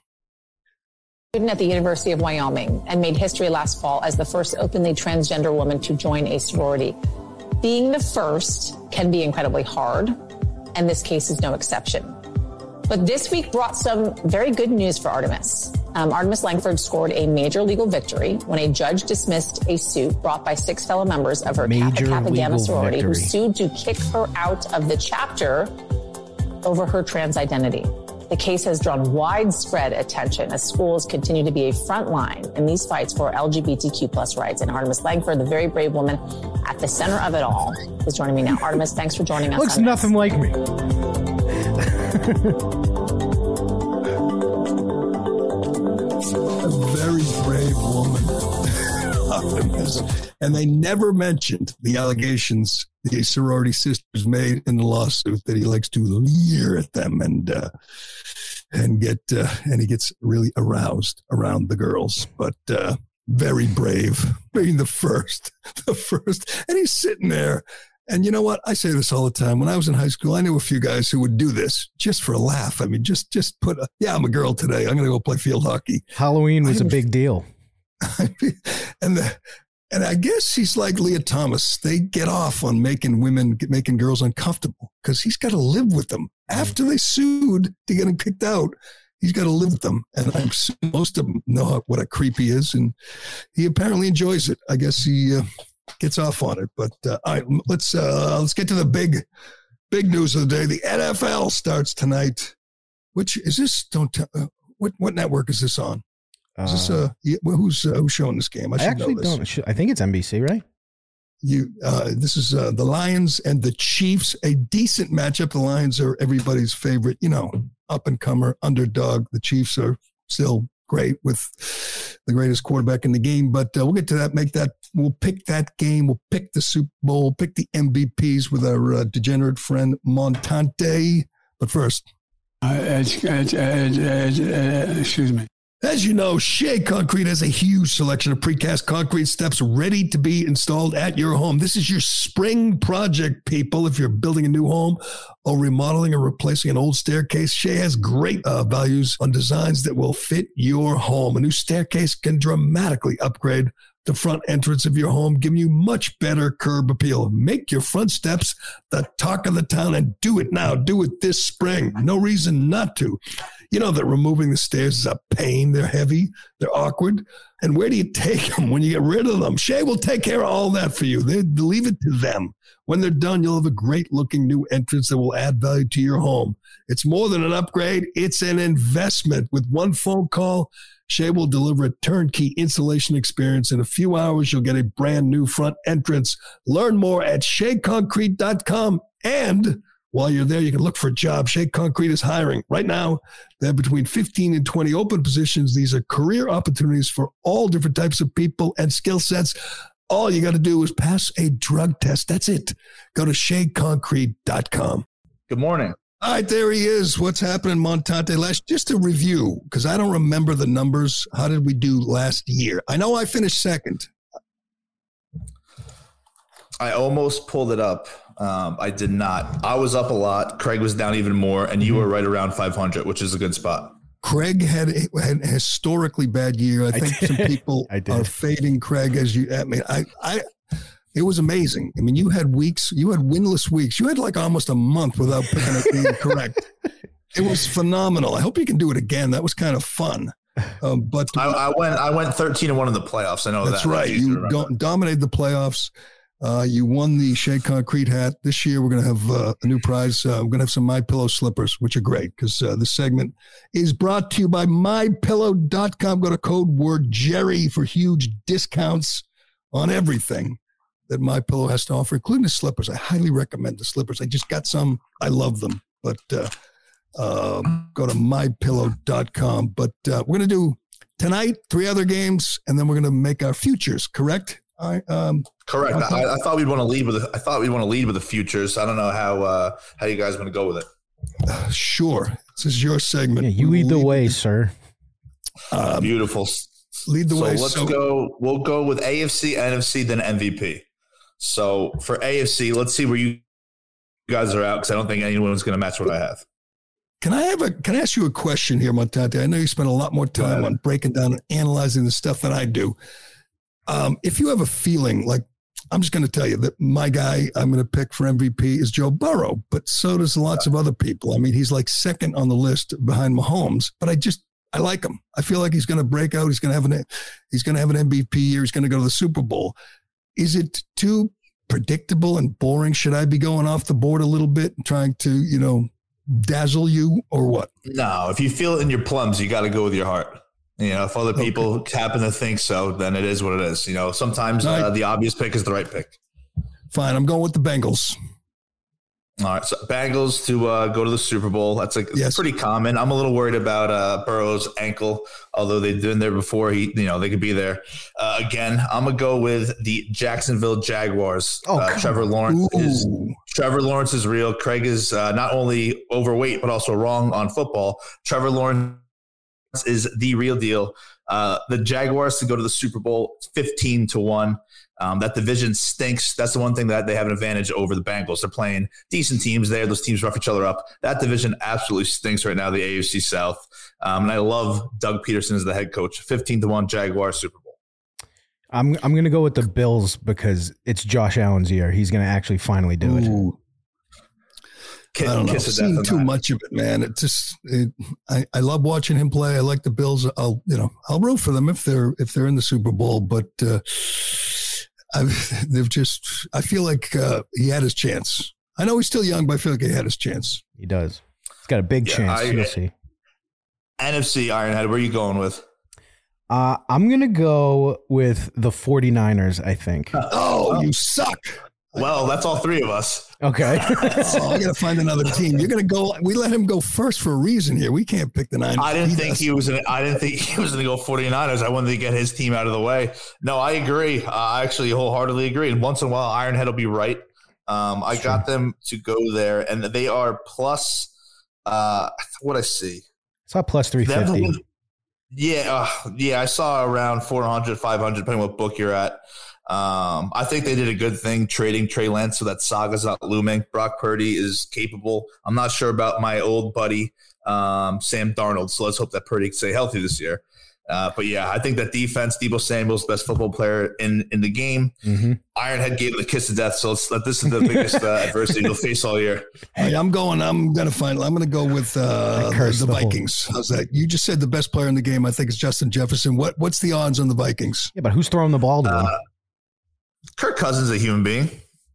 Student at the University of Wyoming and made history last fall as the first openly transgender woman to join a sorority. Being the first can be incredibly hard, and this case is no exception. But this week brought some very good news for Artemis. Um, Artemis Langford scored a major legal victory when a judge dismissed a suit brought by six fellow members of her major Kappa Gamma sorority victory. who sued to kick her out of the chapter over her trans identity. The case has drawn widespread attention as schools continue to be a front line in these fights for LGBTQ plus rights. And Artemis Langford, the very brave woman at the center of it all, is joining me now. Artemis, thanks for joining us. Looks nothing this. like me. A very brave woman. and they never mentioned the allegations the sorority sisters made in the lawsuit that he likes to leer at them and uh, and get uh, and he gets really aroused around the girls. But uh, very brave, being the first, the first, and he's sitting there and you know what? I say this all the time. When I was in high school, I knew a few guys who would do this just for a laugh. I mean, just just put a yeah, I'm a girl today. I'm going to go play field hockey. Halloween was a big deal. and the and I guess he's like Lia Thomas. They get off on making women making girls uncomfortable because he's got to live with them after they sued to get him kicked out. He's got to live with them, and I'm most of them know what a creep he is, and he apparently enjoys it. I guess he uh, gets off on it. But uh, all right, let's uh, let's get to the big big news of the day. The NFL starts tonight. Which is this? Don't tell. Uh, what what network is this on? Is this uh, uh who's uh, who's showing this game? I, I actually don't. I think it's NBC, right? You. Uh, this is uh, the Lions and the Chiefs. A decent matchup. The Lions are everybody's favorite. You know, up and comer, underdog. The Chiefs are still great with the greatest quarterback in the game. But uh, we'll get to that. Make that. We'll pick that game. We'll pick the Super Bowl. Pick the MVPs with our uh, degenerate friend Montante. But first, uh, excuse me. As you know, Shea Concrete has a huge selection of precast concrete steps ready to be installed at your home. This is your spring project, people. If you're building a new home or remodeling or replacing an old staircase, Shea has great uh, values on designs that will fit your home. A new staircase can dramatically upgrade the front entrance of your home, giving you much better curb appeal. Make your front steps the talk of the town and do it now. Do it this spring. No reason not to. You know that removing the stairs is a pain. They're heavy, they're awkward. And where do you take them when you get rid of them? Shea will take care of all that for you. They leave it to them. When they're done, you'll have a great looking new entrance that will add value to your home. It's more than an upgrade, it's an investment. With one phone call, Shea will deliver a turnkey installation experience. In a few hours, you'll get a brand new front entrance. Learn more at sheaconcrete.com and while you're there, you can look for a job. Shea Concrete is hiring. Right now, they have between 15 and 20 open positions. These are career opportunities for all different types of people and skill sets. All you got to do is pass a drug test. That's it. Go to sheaconcrete.com. Good morning. All right, there he is. What's happening, Montante? Last, just a review, because I don't remember the numbers. How did we do last year? I know I finished second. I almost pulled it up. Um, I did not. I was up a lot. Craig was down even more, and you mm-hmm. were right around 500, which is a good spot. Craig had, had a historically bad year. I think I some people are fading Craig as you. I mean, I, I, it was amazing. I mean, you had weeks, you had winless weeks. You had like almost a month without picking a game correct. It was phenomenal. I hope you can do it again. That was kind of fun. Um, but I, I, went, I went 13 and one in the playoffs. I know that's that. right. You do- dominated the playoffs. Uh, you won the Shea Concrete hat. This year, we're going to have uh, a new prize. Uh, we're going to have some My Pillow slippers, which are great because uh, this segment is brought to you by MyPillow.com. Go to code word Gerry for huge discounts on everything that My Pillow has to offer, including the slippers. I highly recommend the slippers. I just got some. I love them. But uh, uh, go to MyPillow.com. But we're going to do tonight three other games, and then we're going to make our futures. Correct? I, um, Correct. I, I, thought we'd want to lead with. The, I thought we'd want to lead with the futures. I don't know how uh, how you guys want to go with it. Uh, sure, this is your segment. Yeah, you lead the way, sir. Um, Beautiful. Lead the so way. Let's So- go. We'll go with AFC, NFC, then MVP. So for AFC, let's see where you guys are out because I don't think anyone's going to match what I have. Can I have a? Can I ask you a question here, Montante? I know you spend a lot more time on breaking down and analyzing the stuff than I do. Um, if you have a feeling like I'm just going to tell you that my guy I'm going to pick for MVP is Joe Burrow, but so does lots of other people. I mean, he's like second on the list behind Mahomes, but I just I like him. I feel like he's going to break out. He's going to have an he's going to have an MVP year. He's going to go to the Super Bowl. Is it too predictable and boring? Should I be going off the board a little bit and trying to you know dazzle you or what? No, if you feel it in your plums, you got to go with your heart. You know, if other people happen to think so, then it is what it is. You know, sometimes right. uh, the obvious pick is the right pick. Fine, I'm going with the Bengals. All right, so Bengals to uh, go to the Super Bowl. That's like Yes. pretty common. I'm a little worried about uh, Burrow's ankle, although they've been there before. He, you know, they could be there uh, again. I'm gonna go with the Jacksonville Jaguars. Oh, uh, Trevor Lawrence is Trevor Lawrence is real. Craig is uh, not only overweight but also wrong on football. Trevor Lawrence is the real deal. Uh, the Jaguars to go to the Super Bowl, fifteen to one. Um, that division stinks. That's the one thing that they have an advantage over the Bengals. They're playing decent teams there. Those teams rough each other up. That division absolutely stinks right now. The AFC South, um, and I love Doug Pederson as the head coach. Fifteen to one Jaguars Super Bowl. I'm I'm gonna go with the Bills because it's Josh Allen's year. He's gonna actually finally do it. Ooh. Ki- I don't know. I've kiss of death seen too that. much of it, man. It just, it, I, I love watching him play. I like the Bills. I'll, you know, I'll root for them if they're if they're in the Super Bowl. But uh, I've, they've just, I feel like uh, he had his chance. I know he's still young, but I feel like he had his chance. He does. He's got a big Yeah, chance. I- You'll see. NFC Ironhead. Where are you going with? Uh, I'm gonna go with the 49ers. I think. Oh, you suck. Well, that's all three of us. Okay. oh, I got to find another team. You're going to go. We let him go first for a reason here. We can't pick the Niners. I didn't think does. he was. Gonna, I didn't think he was going to go 49ers. I wanted to get his team out of the way. No, I agree. Uh, I actually wholeheartedly agree. And once in a while, Ironhead will be right. Um, I got them to go there, and they are plus. Uh, what I see. It's not plus Them to 350. Yeah, uh, yeah. I saw around 400, 500, depending on what book you're at. Um, I think they did a good thing trading Trey Lance so that Saga's not looming. Brock Purdy is capable. I'm not sure about my old buddy um, Sam Darnold, so let's hope that Purdy can stay healthy this year. Uh, but yeah, I think that defense, Deebo Samuel's best football player in in the game. Mm-hmm. Ironhead gave him the kiss of death, so let's let this is the biggest uh, adversity you'll face all year. Hey, I'm going. I'm going to find. I'm going to go with uh, the, curse the the whole- Vikings. How's that? You just said the best player in the game. I think it's Justin Jefferson. What What's the odds on the Vikings? Yeah, but who's throwing the ball to him? Uh, Kirk Cousins is a human being.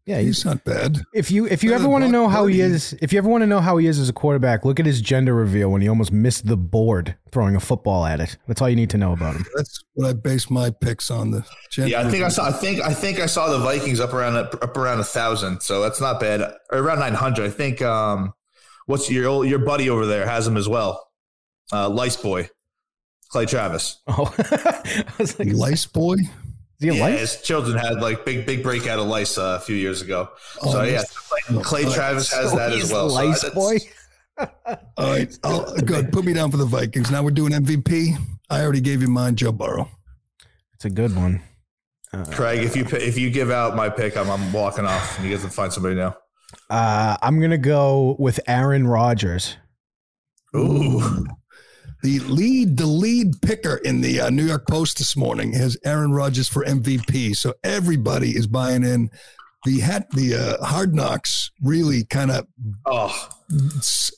Yeah, he's, He's not bad. if you if you better ever want to know how he is, if you ever want to know how he is as a quarterback, look at his gender reveal when he almost missed the board throwing a football at it. That's all you need to know about him. That's what I base my picks on. The Yeah, I think I saw. I think I think I saw the Vikings up around up around a thousand, so that's not bad. Or around nine hundred. I think. Um, what's your old, your buddy over there has him as well. Uh, Lice boy, Clay Travis. Oh, I was like, Lice boy. He a Yeah, his children had like big big breakout of lice uh, a few years ago. Oh, so yeah, that's- Clay, Clay Travis has So that he's as well. So lice that's- boy. All right, I'll, good. Put me down for the Vikings. Now we're doing MVP. I already gave you mine, Joe Burrow. It's a good one. Craig, if you if you give out my pick, I'm I'm walking off, and you guys can find somebody now. Uh, I'm gonna go with Aaron Rodgers. Ooh, The lead, the lead picker in the uh, New York Post this morning has Aaron Rodgers for MVP. So everybody is buying in. The hat, the uh, Hard Knocks really kind of oh,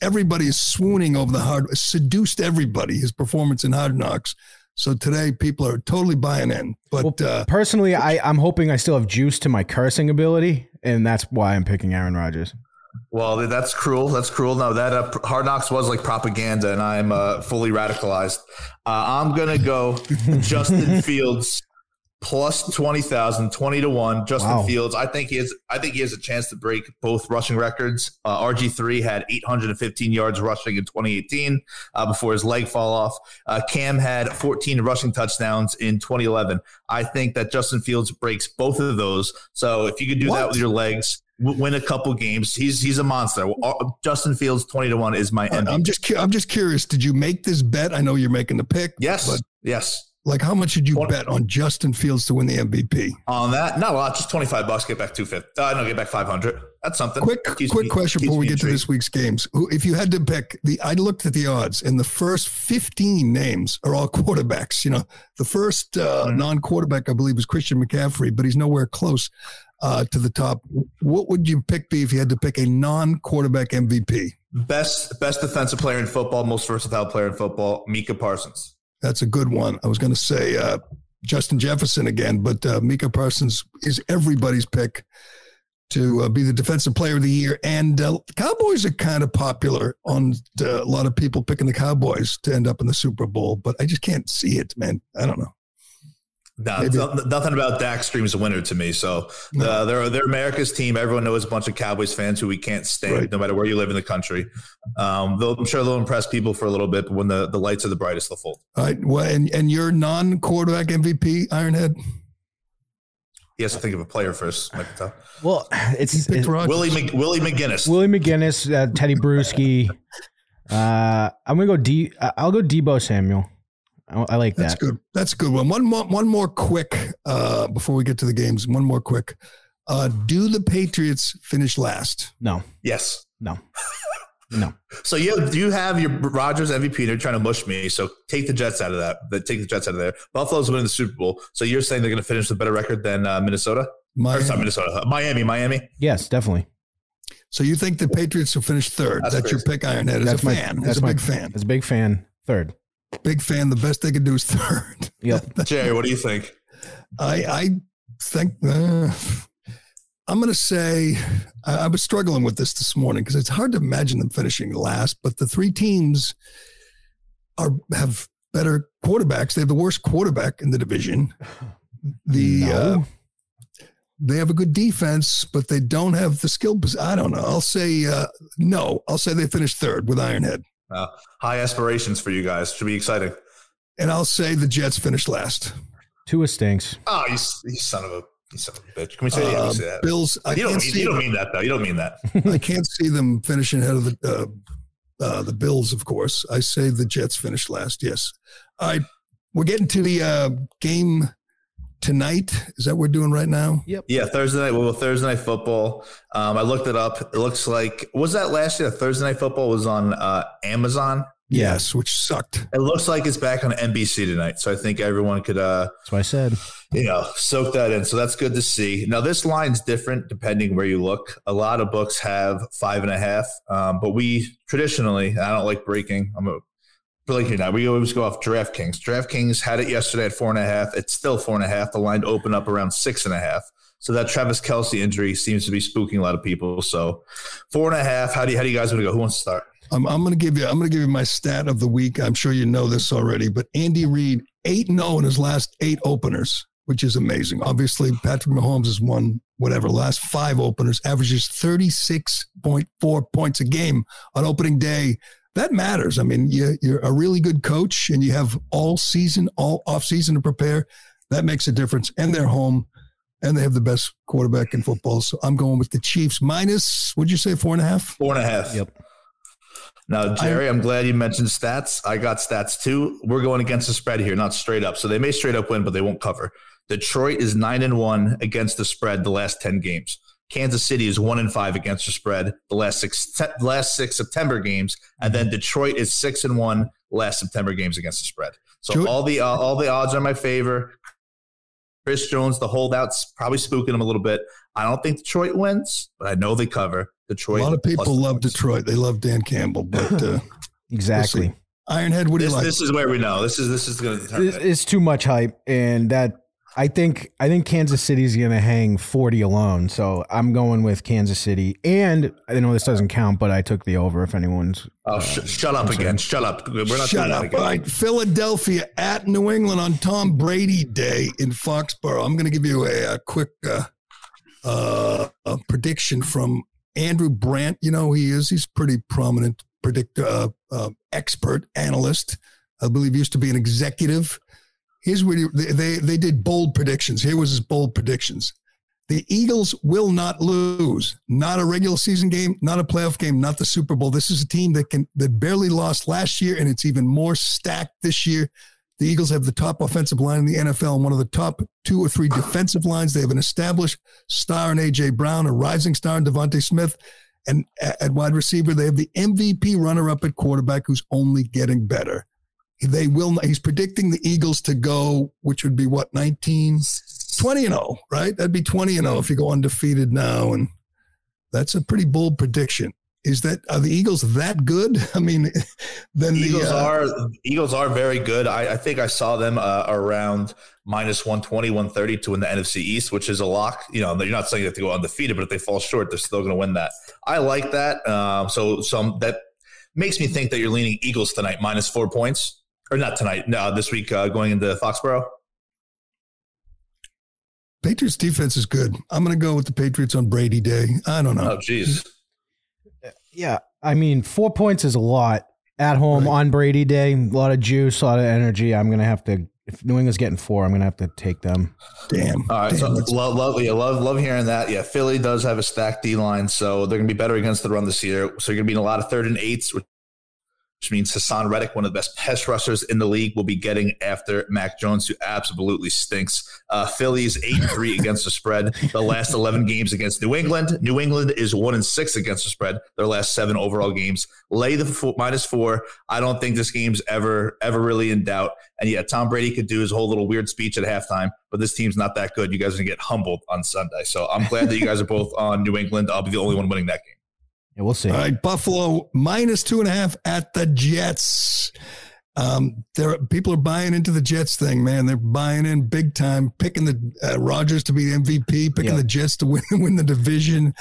everybody is swooning over the hard seduced everybody his performance in hard knocks so today people are totally buying in but Well, uh personally, I, I'm hoping I still have juice to my cursing ability, and that's why I'm picking Aaron Rodgers. Well, that's cruel. That's cruel. No, that uh, Hard Knocks was like propaganda, and I'm uh, fully radicalized. Uh, I'm gonna go Justin Fields plus 20,000, 20 to one. Justin Wow. Fields. I think he has. I think he has a chance to break both rushing records. Uh, RG three had 815 yards rushing in 2018 uh, before his leg fall off. Uh, Cam had 14 rushing touchdowns in 2011. I think that Justin Fields breaks both of those. So if you could do that with your legs. Win a couple games. He's he's a monster. Uh, Justin Fields twenty to one is my MVP. I'm just I'm just curious. Did you make this bet? I know you're making the pick. yes, yes. like, how much did you bet on Justin Fields to win the MVP? On that, not a lot. Just twenty five bucks. Get back two fifty. Uh, no, get back five hundred. That's something. Quick, Keeps quick me- question before we get to this week's games. If you had to pick the, I looked at the odds, and the first 15 names are all quarterbacks. You know, the first uh, Mm-hmm. non-quarterback, I believe, is Christian McCaffrey, but he's nowhere close uh, to the top. What would you pick be if you had to pick a non-quarterback MVP? Best best defensive player in football, most versatile player in football, Micah Parsons. That's a good one. I was going to say uh, Justin Jefferson again, but uh, Micah Parsons is everybody's pick to uh, be the defensive player of the year. And uh, Cowboys are kind of popular on uh, a lot of people picking the Cowboys to end up in the Super Bowl, but I just can't see it, man. I don't know. No, Maybe- nothing about Dak screams a winner to me. So uh, they're they're America's team. Everyone knows a bunch of Cowboys fans who we can't stand, Right. no matter where you live in the country. Um, they'll, I'm sure they'll impress people for a little bit, but when the, the lights are the brightest, they'll fold. All right. Well, and, and your non-quarterback MVP, Ironhead? He has to think of a player first. Mike Patel. Well, it's, He picked it's Willie Mc, Willie McGinest. Willie McGinest, uh, Tedy Bruschi. Uh, I'm gonna go D. uh, I'll go Deebo Samuel. I, I like That's that. That's good. That's a good one. One more, one more quick uh, before we get to the games. One more quick. Uh, do the Patriots finish last? No, Yes. no, no. So you you have your Rodgers MVP. They're trying to mush me. So take the Jets out of that. But take the Jets out of there. Buffalo's winning the Super Bowl. So you're saying they're going to finish with a better record than uh, Minnesota? Or Miami. not Minnesota. uh, Miami. Miami. Yes, definitely. So you think the Patriots will finish third? That's That's, your pick, Ironhead. As That's a my- fan, that's as a my- big fan, As a big fan, third. Big fan. The best they could do is third. Yep. Gerry, what do you think? I I think uh, I'm going to say I, I was struggling with this this morning because it's hard to imagine them finishing last. But the three teams are have better quarterbacks. They have the worst quarterback in the division. The No. uh, they have a good defense, but they don't have the skill. I don't know. I'll say uh, no. I'll say they finished third with Ironhead, Uh, high aspirations for you guys. Should be exciting. and I'll say the Jets finished last. Tua stinks. Oh, you, you son of a you son of a bitch. Can we say, Uh, we say that? Bills. I you don't, can't mean, see you don't mean that though. You don't mean that. I can't see them finishing ahead of the uh, uh, the Bills, of course. I say the Jets finished last. Yes. All right. We're getting to the uh, game tonight. Is that what we're doing right now? Yep. Yeah, Thursday night. Well, Thursday night football. Um, I looked it up. It looks like was that last year? Thursday night football was on uh, Amazon. Yes, which sucked. It looks like it's back on NBC tonight. So I think everyone could, uh, That's what I said. you know, soak that in. So that's good to see. Now this line's different depending where you look. A lot of books have five and a half, um, but we traditionally, I don't like breaking. I'm a breaking now. We always go off DraftKings. DraftKings had it yesterday at four and a half. It's still four and a half. The line opened up around six and a half. So that Travis Kelce injury seems to be spooking a lot of people. So four and a half. How do you, how do you guys want to go? Who wants to start? I'm, I'm going to give you. I'm going to give you my stat of the week. I'm sure you know this already, but Andy Reid eight and zero in his last eight openers, which is amazing. Obviously, Patrick Mahomes has won whatever last five openers, averages thirty six point four points a game on opening day. That matters. I mean, you, you're a really good coach, and you have all season, all off season to prepare. That makes a difference, and they're home. And they have the best quarterback in football. So I'm going with the Chiefs minus, would you say four and a half? Four and a half. Yep. Now, Gerry, I'm glad you mentioned stats. I got stats too. We're going against the spread here, not straight up. So they may straight up win, but they won't cover. Detroit is nine and one against the spread the last ten games. Kansas City is one in five against the spread the last six last six September games, and then Detroit is six and one last September games against the spread. So Sure. all the uh, all the odds are in my favor. Chris Jones, the holdouts, probably spooking him a little bit. I don't think Detroit wins, but I know they cover. Detroit. A lot of people love points. Detroit. They love Dan Campbell, but uh, Exactly. Ironhead, what do you This, like? this is where we know. This is this is going to determine. It's, it. it's too much hype, and that I think I think Kansas City's going to hang forty alone. So I'm going with Kansas City, and I know this doesn't count, but I took the over. If anyone's Oh, sh- shut up again! Shut up! We're not Shut doing that up. again. All right, Philadelphia at New England on Tom Brady Day in Foxborough. I'm going to give you a, a quick uh, uh, a prediction from Andrew Brandt. You know who he is. He's pretty prominent predictor, uh, uh, expert, analyst. I believe he used to be an executive. Here's what he, they, they did bold predictions. Here was his bold predictions. The Eagles will not lose. Not a regular season game, not a playoff game, not the Super Bowl. This is a team that can that barely lost last year, and it's even more stacked this year. The Eagles have the top offensive line in the NFL and one of the top two or three defensive lines. They have an established star in AJ Brown, a rising star in DeVonta Smith, and at wide receiver they have the MVP runner-up at quarterback, who's only getting better. They will. He's predicting the Eagles to go, which would be what 19, 20 and 0, right? That'd be 20 and 0 if you go undefeated now, and that's a pretty bold prediction. Is that are the Eagles that good? I mean, then Eagles the, uh, are Eagles are very good. I, I think I saw them uh, around minus 120, 130 to win the NFC East, which is a lock. You know, you're not saying you have to go undefeated, but if they fall short, they're still going to win that. I like that. Um, so some that makes me think that you're leaning Eagles tonight, minus four points, or not tonight. No, this week uh, going into Foxborough. Patriots defense is good. I'm going to go with the Patriots on Brady Day. I don't know. Oh, jeez. Yeah, I mean, four points is a lot at home on Brady Day. A lot of juice, a lot of energy. I'm gonna have to. If New England's getting four, I'm gonna have to take them. Damn. All right, so love, love, yeah, love, love hearing that. Yeah, Philly does have a stacked D line, so they're going to be better against the run this year. So you're going to be in a lot of third and eights, which which means Haason Reddick, one of the best pass rushers in the league, will be getting after Mac Jones, who absolutely stinks. Uh, Philly's eight and three against the spread. The last eleven games against New England. New England is one and six against the spread. Their last seven overall games. Lay the four, minus four. I don't think this game's ever ever really in doubt. And yeah, Tom Brady could do his whole little weird speech at halftime, but this team's not that good. You guys are gonna get humbled on Sunday. So I'm glad that you guys are both on New England. I'll be the only one winning that game. Yeah, we'll see. All right, Buffalo minus two and a half at the Jets. Um, there people are buying into the Jets thing, man. They're buying in big time, picking the uh, Rodgers to be MVP, picking Yeah. the Jets to win win the division.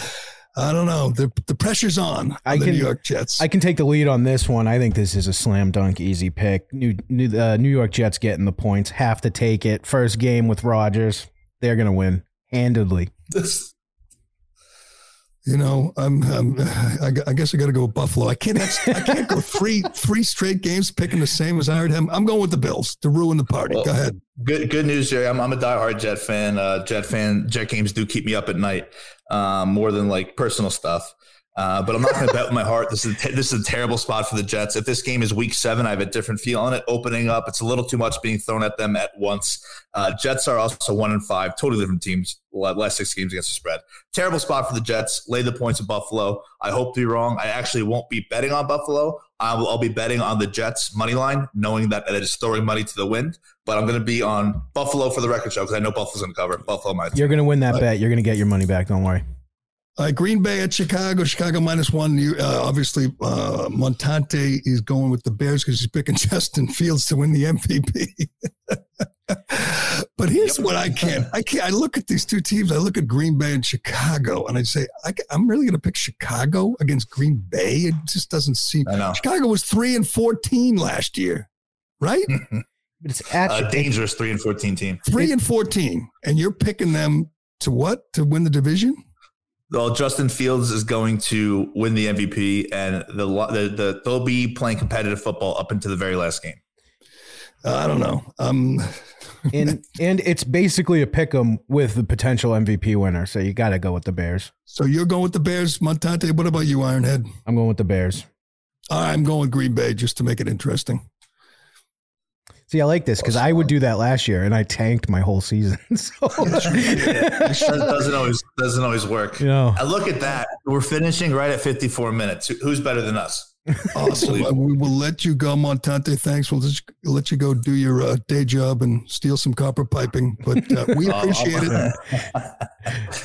I don't know. The the pressure's on, on I the can- New York Jets. I can take the lead on this one. I think this is a slam dunk, easy pick. New New, uh, New York Jets getting the points. Have to take it. First game with Rodgers, they're gonna win handedly. This you know, I'm, I'm I, I guess I got to go with Buffalo. I can't. I can't go three three straight games picking the same as I heard him. I'm going with the Bills to ruin the party. Well, go ahead. Good good news, Gerry. I'm, I'm a diehard Jet fan. Uh, Jet fan. Jet games do keep me up at night um, more than like personal stuff. Uh, but I'm not going to bet with my heart. This is this is a terrible spot for the Jets. If this game is Week Seven, I have a different feel on it. Opening up, it's a little too much being thrown at them at once. Uh, Jets are also one and five, totally different teams. Last six games against the spread. Terrible spot for the Jets. Lay the points in Buffalo. I hope to be wrong. I actually won't be betting on Buffalo. I will, I'll be betting on the Jets money line, knowing that it is throwing money to the wind. But I'm going to be on Buffalo for the record show because I know Buffalo's going to cover. Buffalo minus. You're gonna win that bet. You're gonna get your money back. Don't worry. Uh, Green Bay at Chicago. Chicago minus one. You, uh, obviously, uh, Montante is going with the Bears because he's picking Justin Fields to win the MVP. but here's what I can't. I can't. I look at these two teams. I look at Green Bay and Chicago, and I say, I, am really going to pick Chicago against Green Bay. It just doesn't seem. I know. Chicago was three and fourteen last year, right? But it's at A dangerous three and fourteen team. three and fourteen, and you're picking them to what to win the division? Well, Justin Fields is going to win the MVP, and the, the the they'll be playing competitive football up into the very last game. Uh, I don't know. Um, and and it's basically a pick 'em with the potential MVP winner. So you got to go with the Bears. so you're going with the Bears, Montante. What about you, Ironhead? I'm going with the Bears. I'm going with Green Bay just to make it interesting. See, I like this because I would do that last year, and I tanked my whole season. So Yeah, it doesn't always doesn't always work. No. I look at that. We're finishing right at 54 minutes. Who's better than us? Awesome. Uh, we will let you go, Montante. Thanks. We'll just let you go do your uh, day job and steal some copper piping. But uh, we Uh, appreciate it.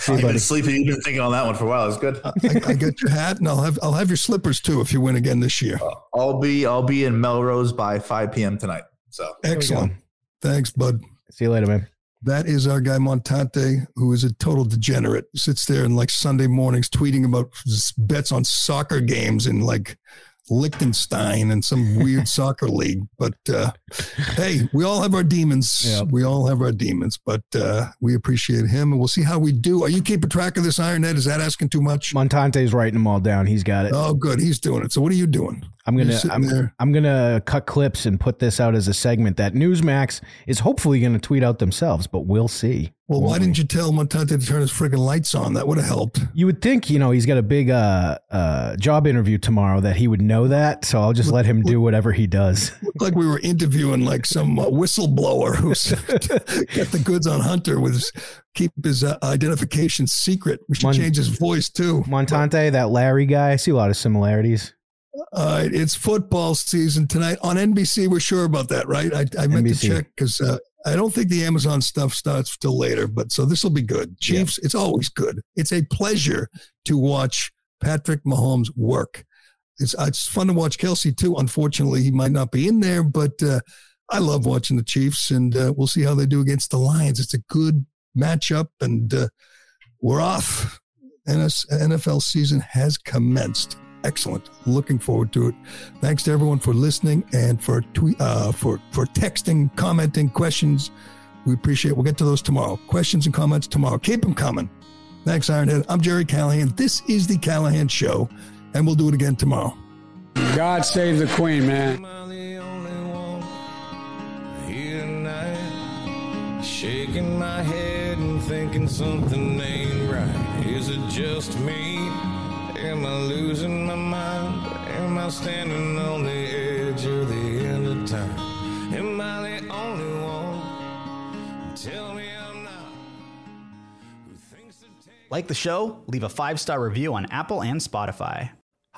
You've been sleeping. You've been thinking on that one for a while. It's good. I, I got your hat, and I'll have I'll have your slippers too if you win again this year. I'll be I'll be in Melrose by 5 p.m. tonight. So Excellent. Thanks, bud. See you later, man. That is our guy Montante, who is a total degenerate. Sits there and like Sunday mornings tweeting about bets on soccer games and like Liechtenstein and some weird soccer league. But uh, hey, we all have our demons. Yep. We all have our demons, but uh, we appreciate him, and we'll see how we do. Are you keeping track of this, Ironhead? Is that asking too much? Montante's writing them all down. He's got it. Oh, good. He's doing it. So what are you doing? I'm gonna I'm, there. I'm gonna cut clips and put this out as a segment that Newsmax is hopefully gonna tweet out themselves, but we'll see. Well, why didn't you tell Montante to turn his friggin' lights on? That would have helped. You would think, you know, he's got a big uh, uh, job interview tomorrow that he would know that. So I'll just let him do whatever he does. Looked like we were interviewing like some uh, whistleblower who's got the goods on Hunter with his, keep his uh, identification secret. We should Mon- change his voice too. Montante, that Larry guy, I see a lot of similarities. Uh, it's football season tonight on NBC. We're sure about that, right? I, I meant NBC. to check because uh, I don't think the Amazon stuff starts till later. But so this will be good. Chiefs, it's always good. It's a pleasure to watch Patrick Mahomes work. It's it's fun to watch Kelce too. Unfortunately, he might not be in there, but uh, I love watching the Chiefs, and uh, we'll see how they do against the Lions. It's a good matchup, and uh, we're off. NS NFL season has commenced. Excellent. Looking forward to it. Thanks to everyone for listening and for tweet, uh, for for texting, commenting, questions. We appreciate. it. We'll get to those tomorrow. Questions and comments tomorrow. Keep them coming. Thanks, Ironhead. I'm Gerry Callahan. This is the Callahan Show, and we'll do it again tomorrow. God save the Queen, man. shaking my head and thinking something ain't right. Is it just me? Am I losing my mind? Standing on the edge of the end of time? Am I the only one? Tell me I'm not. Like the show? Leave a five star review on Apple and Spotify.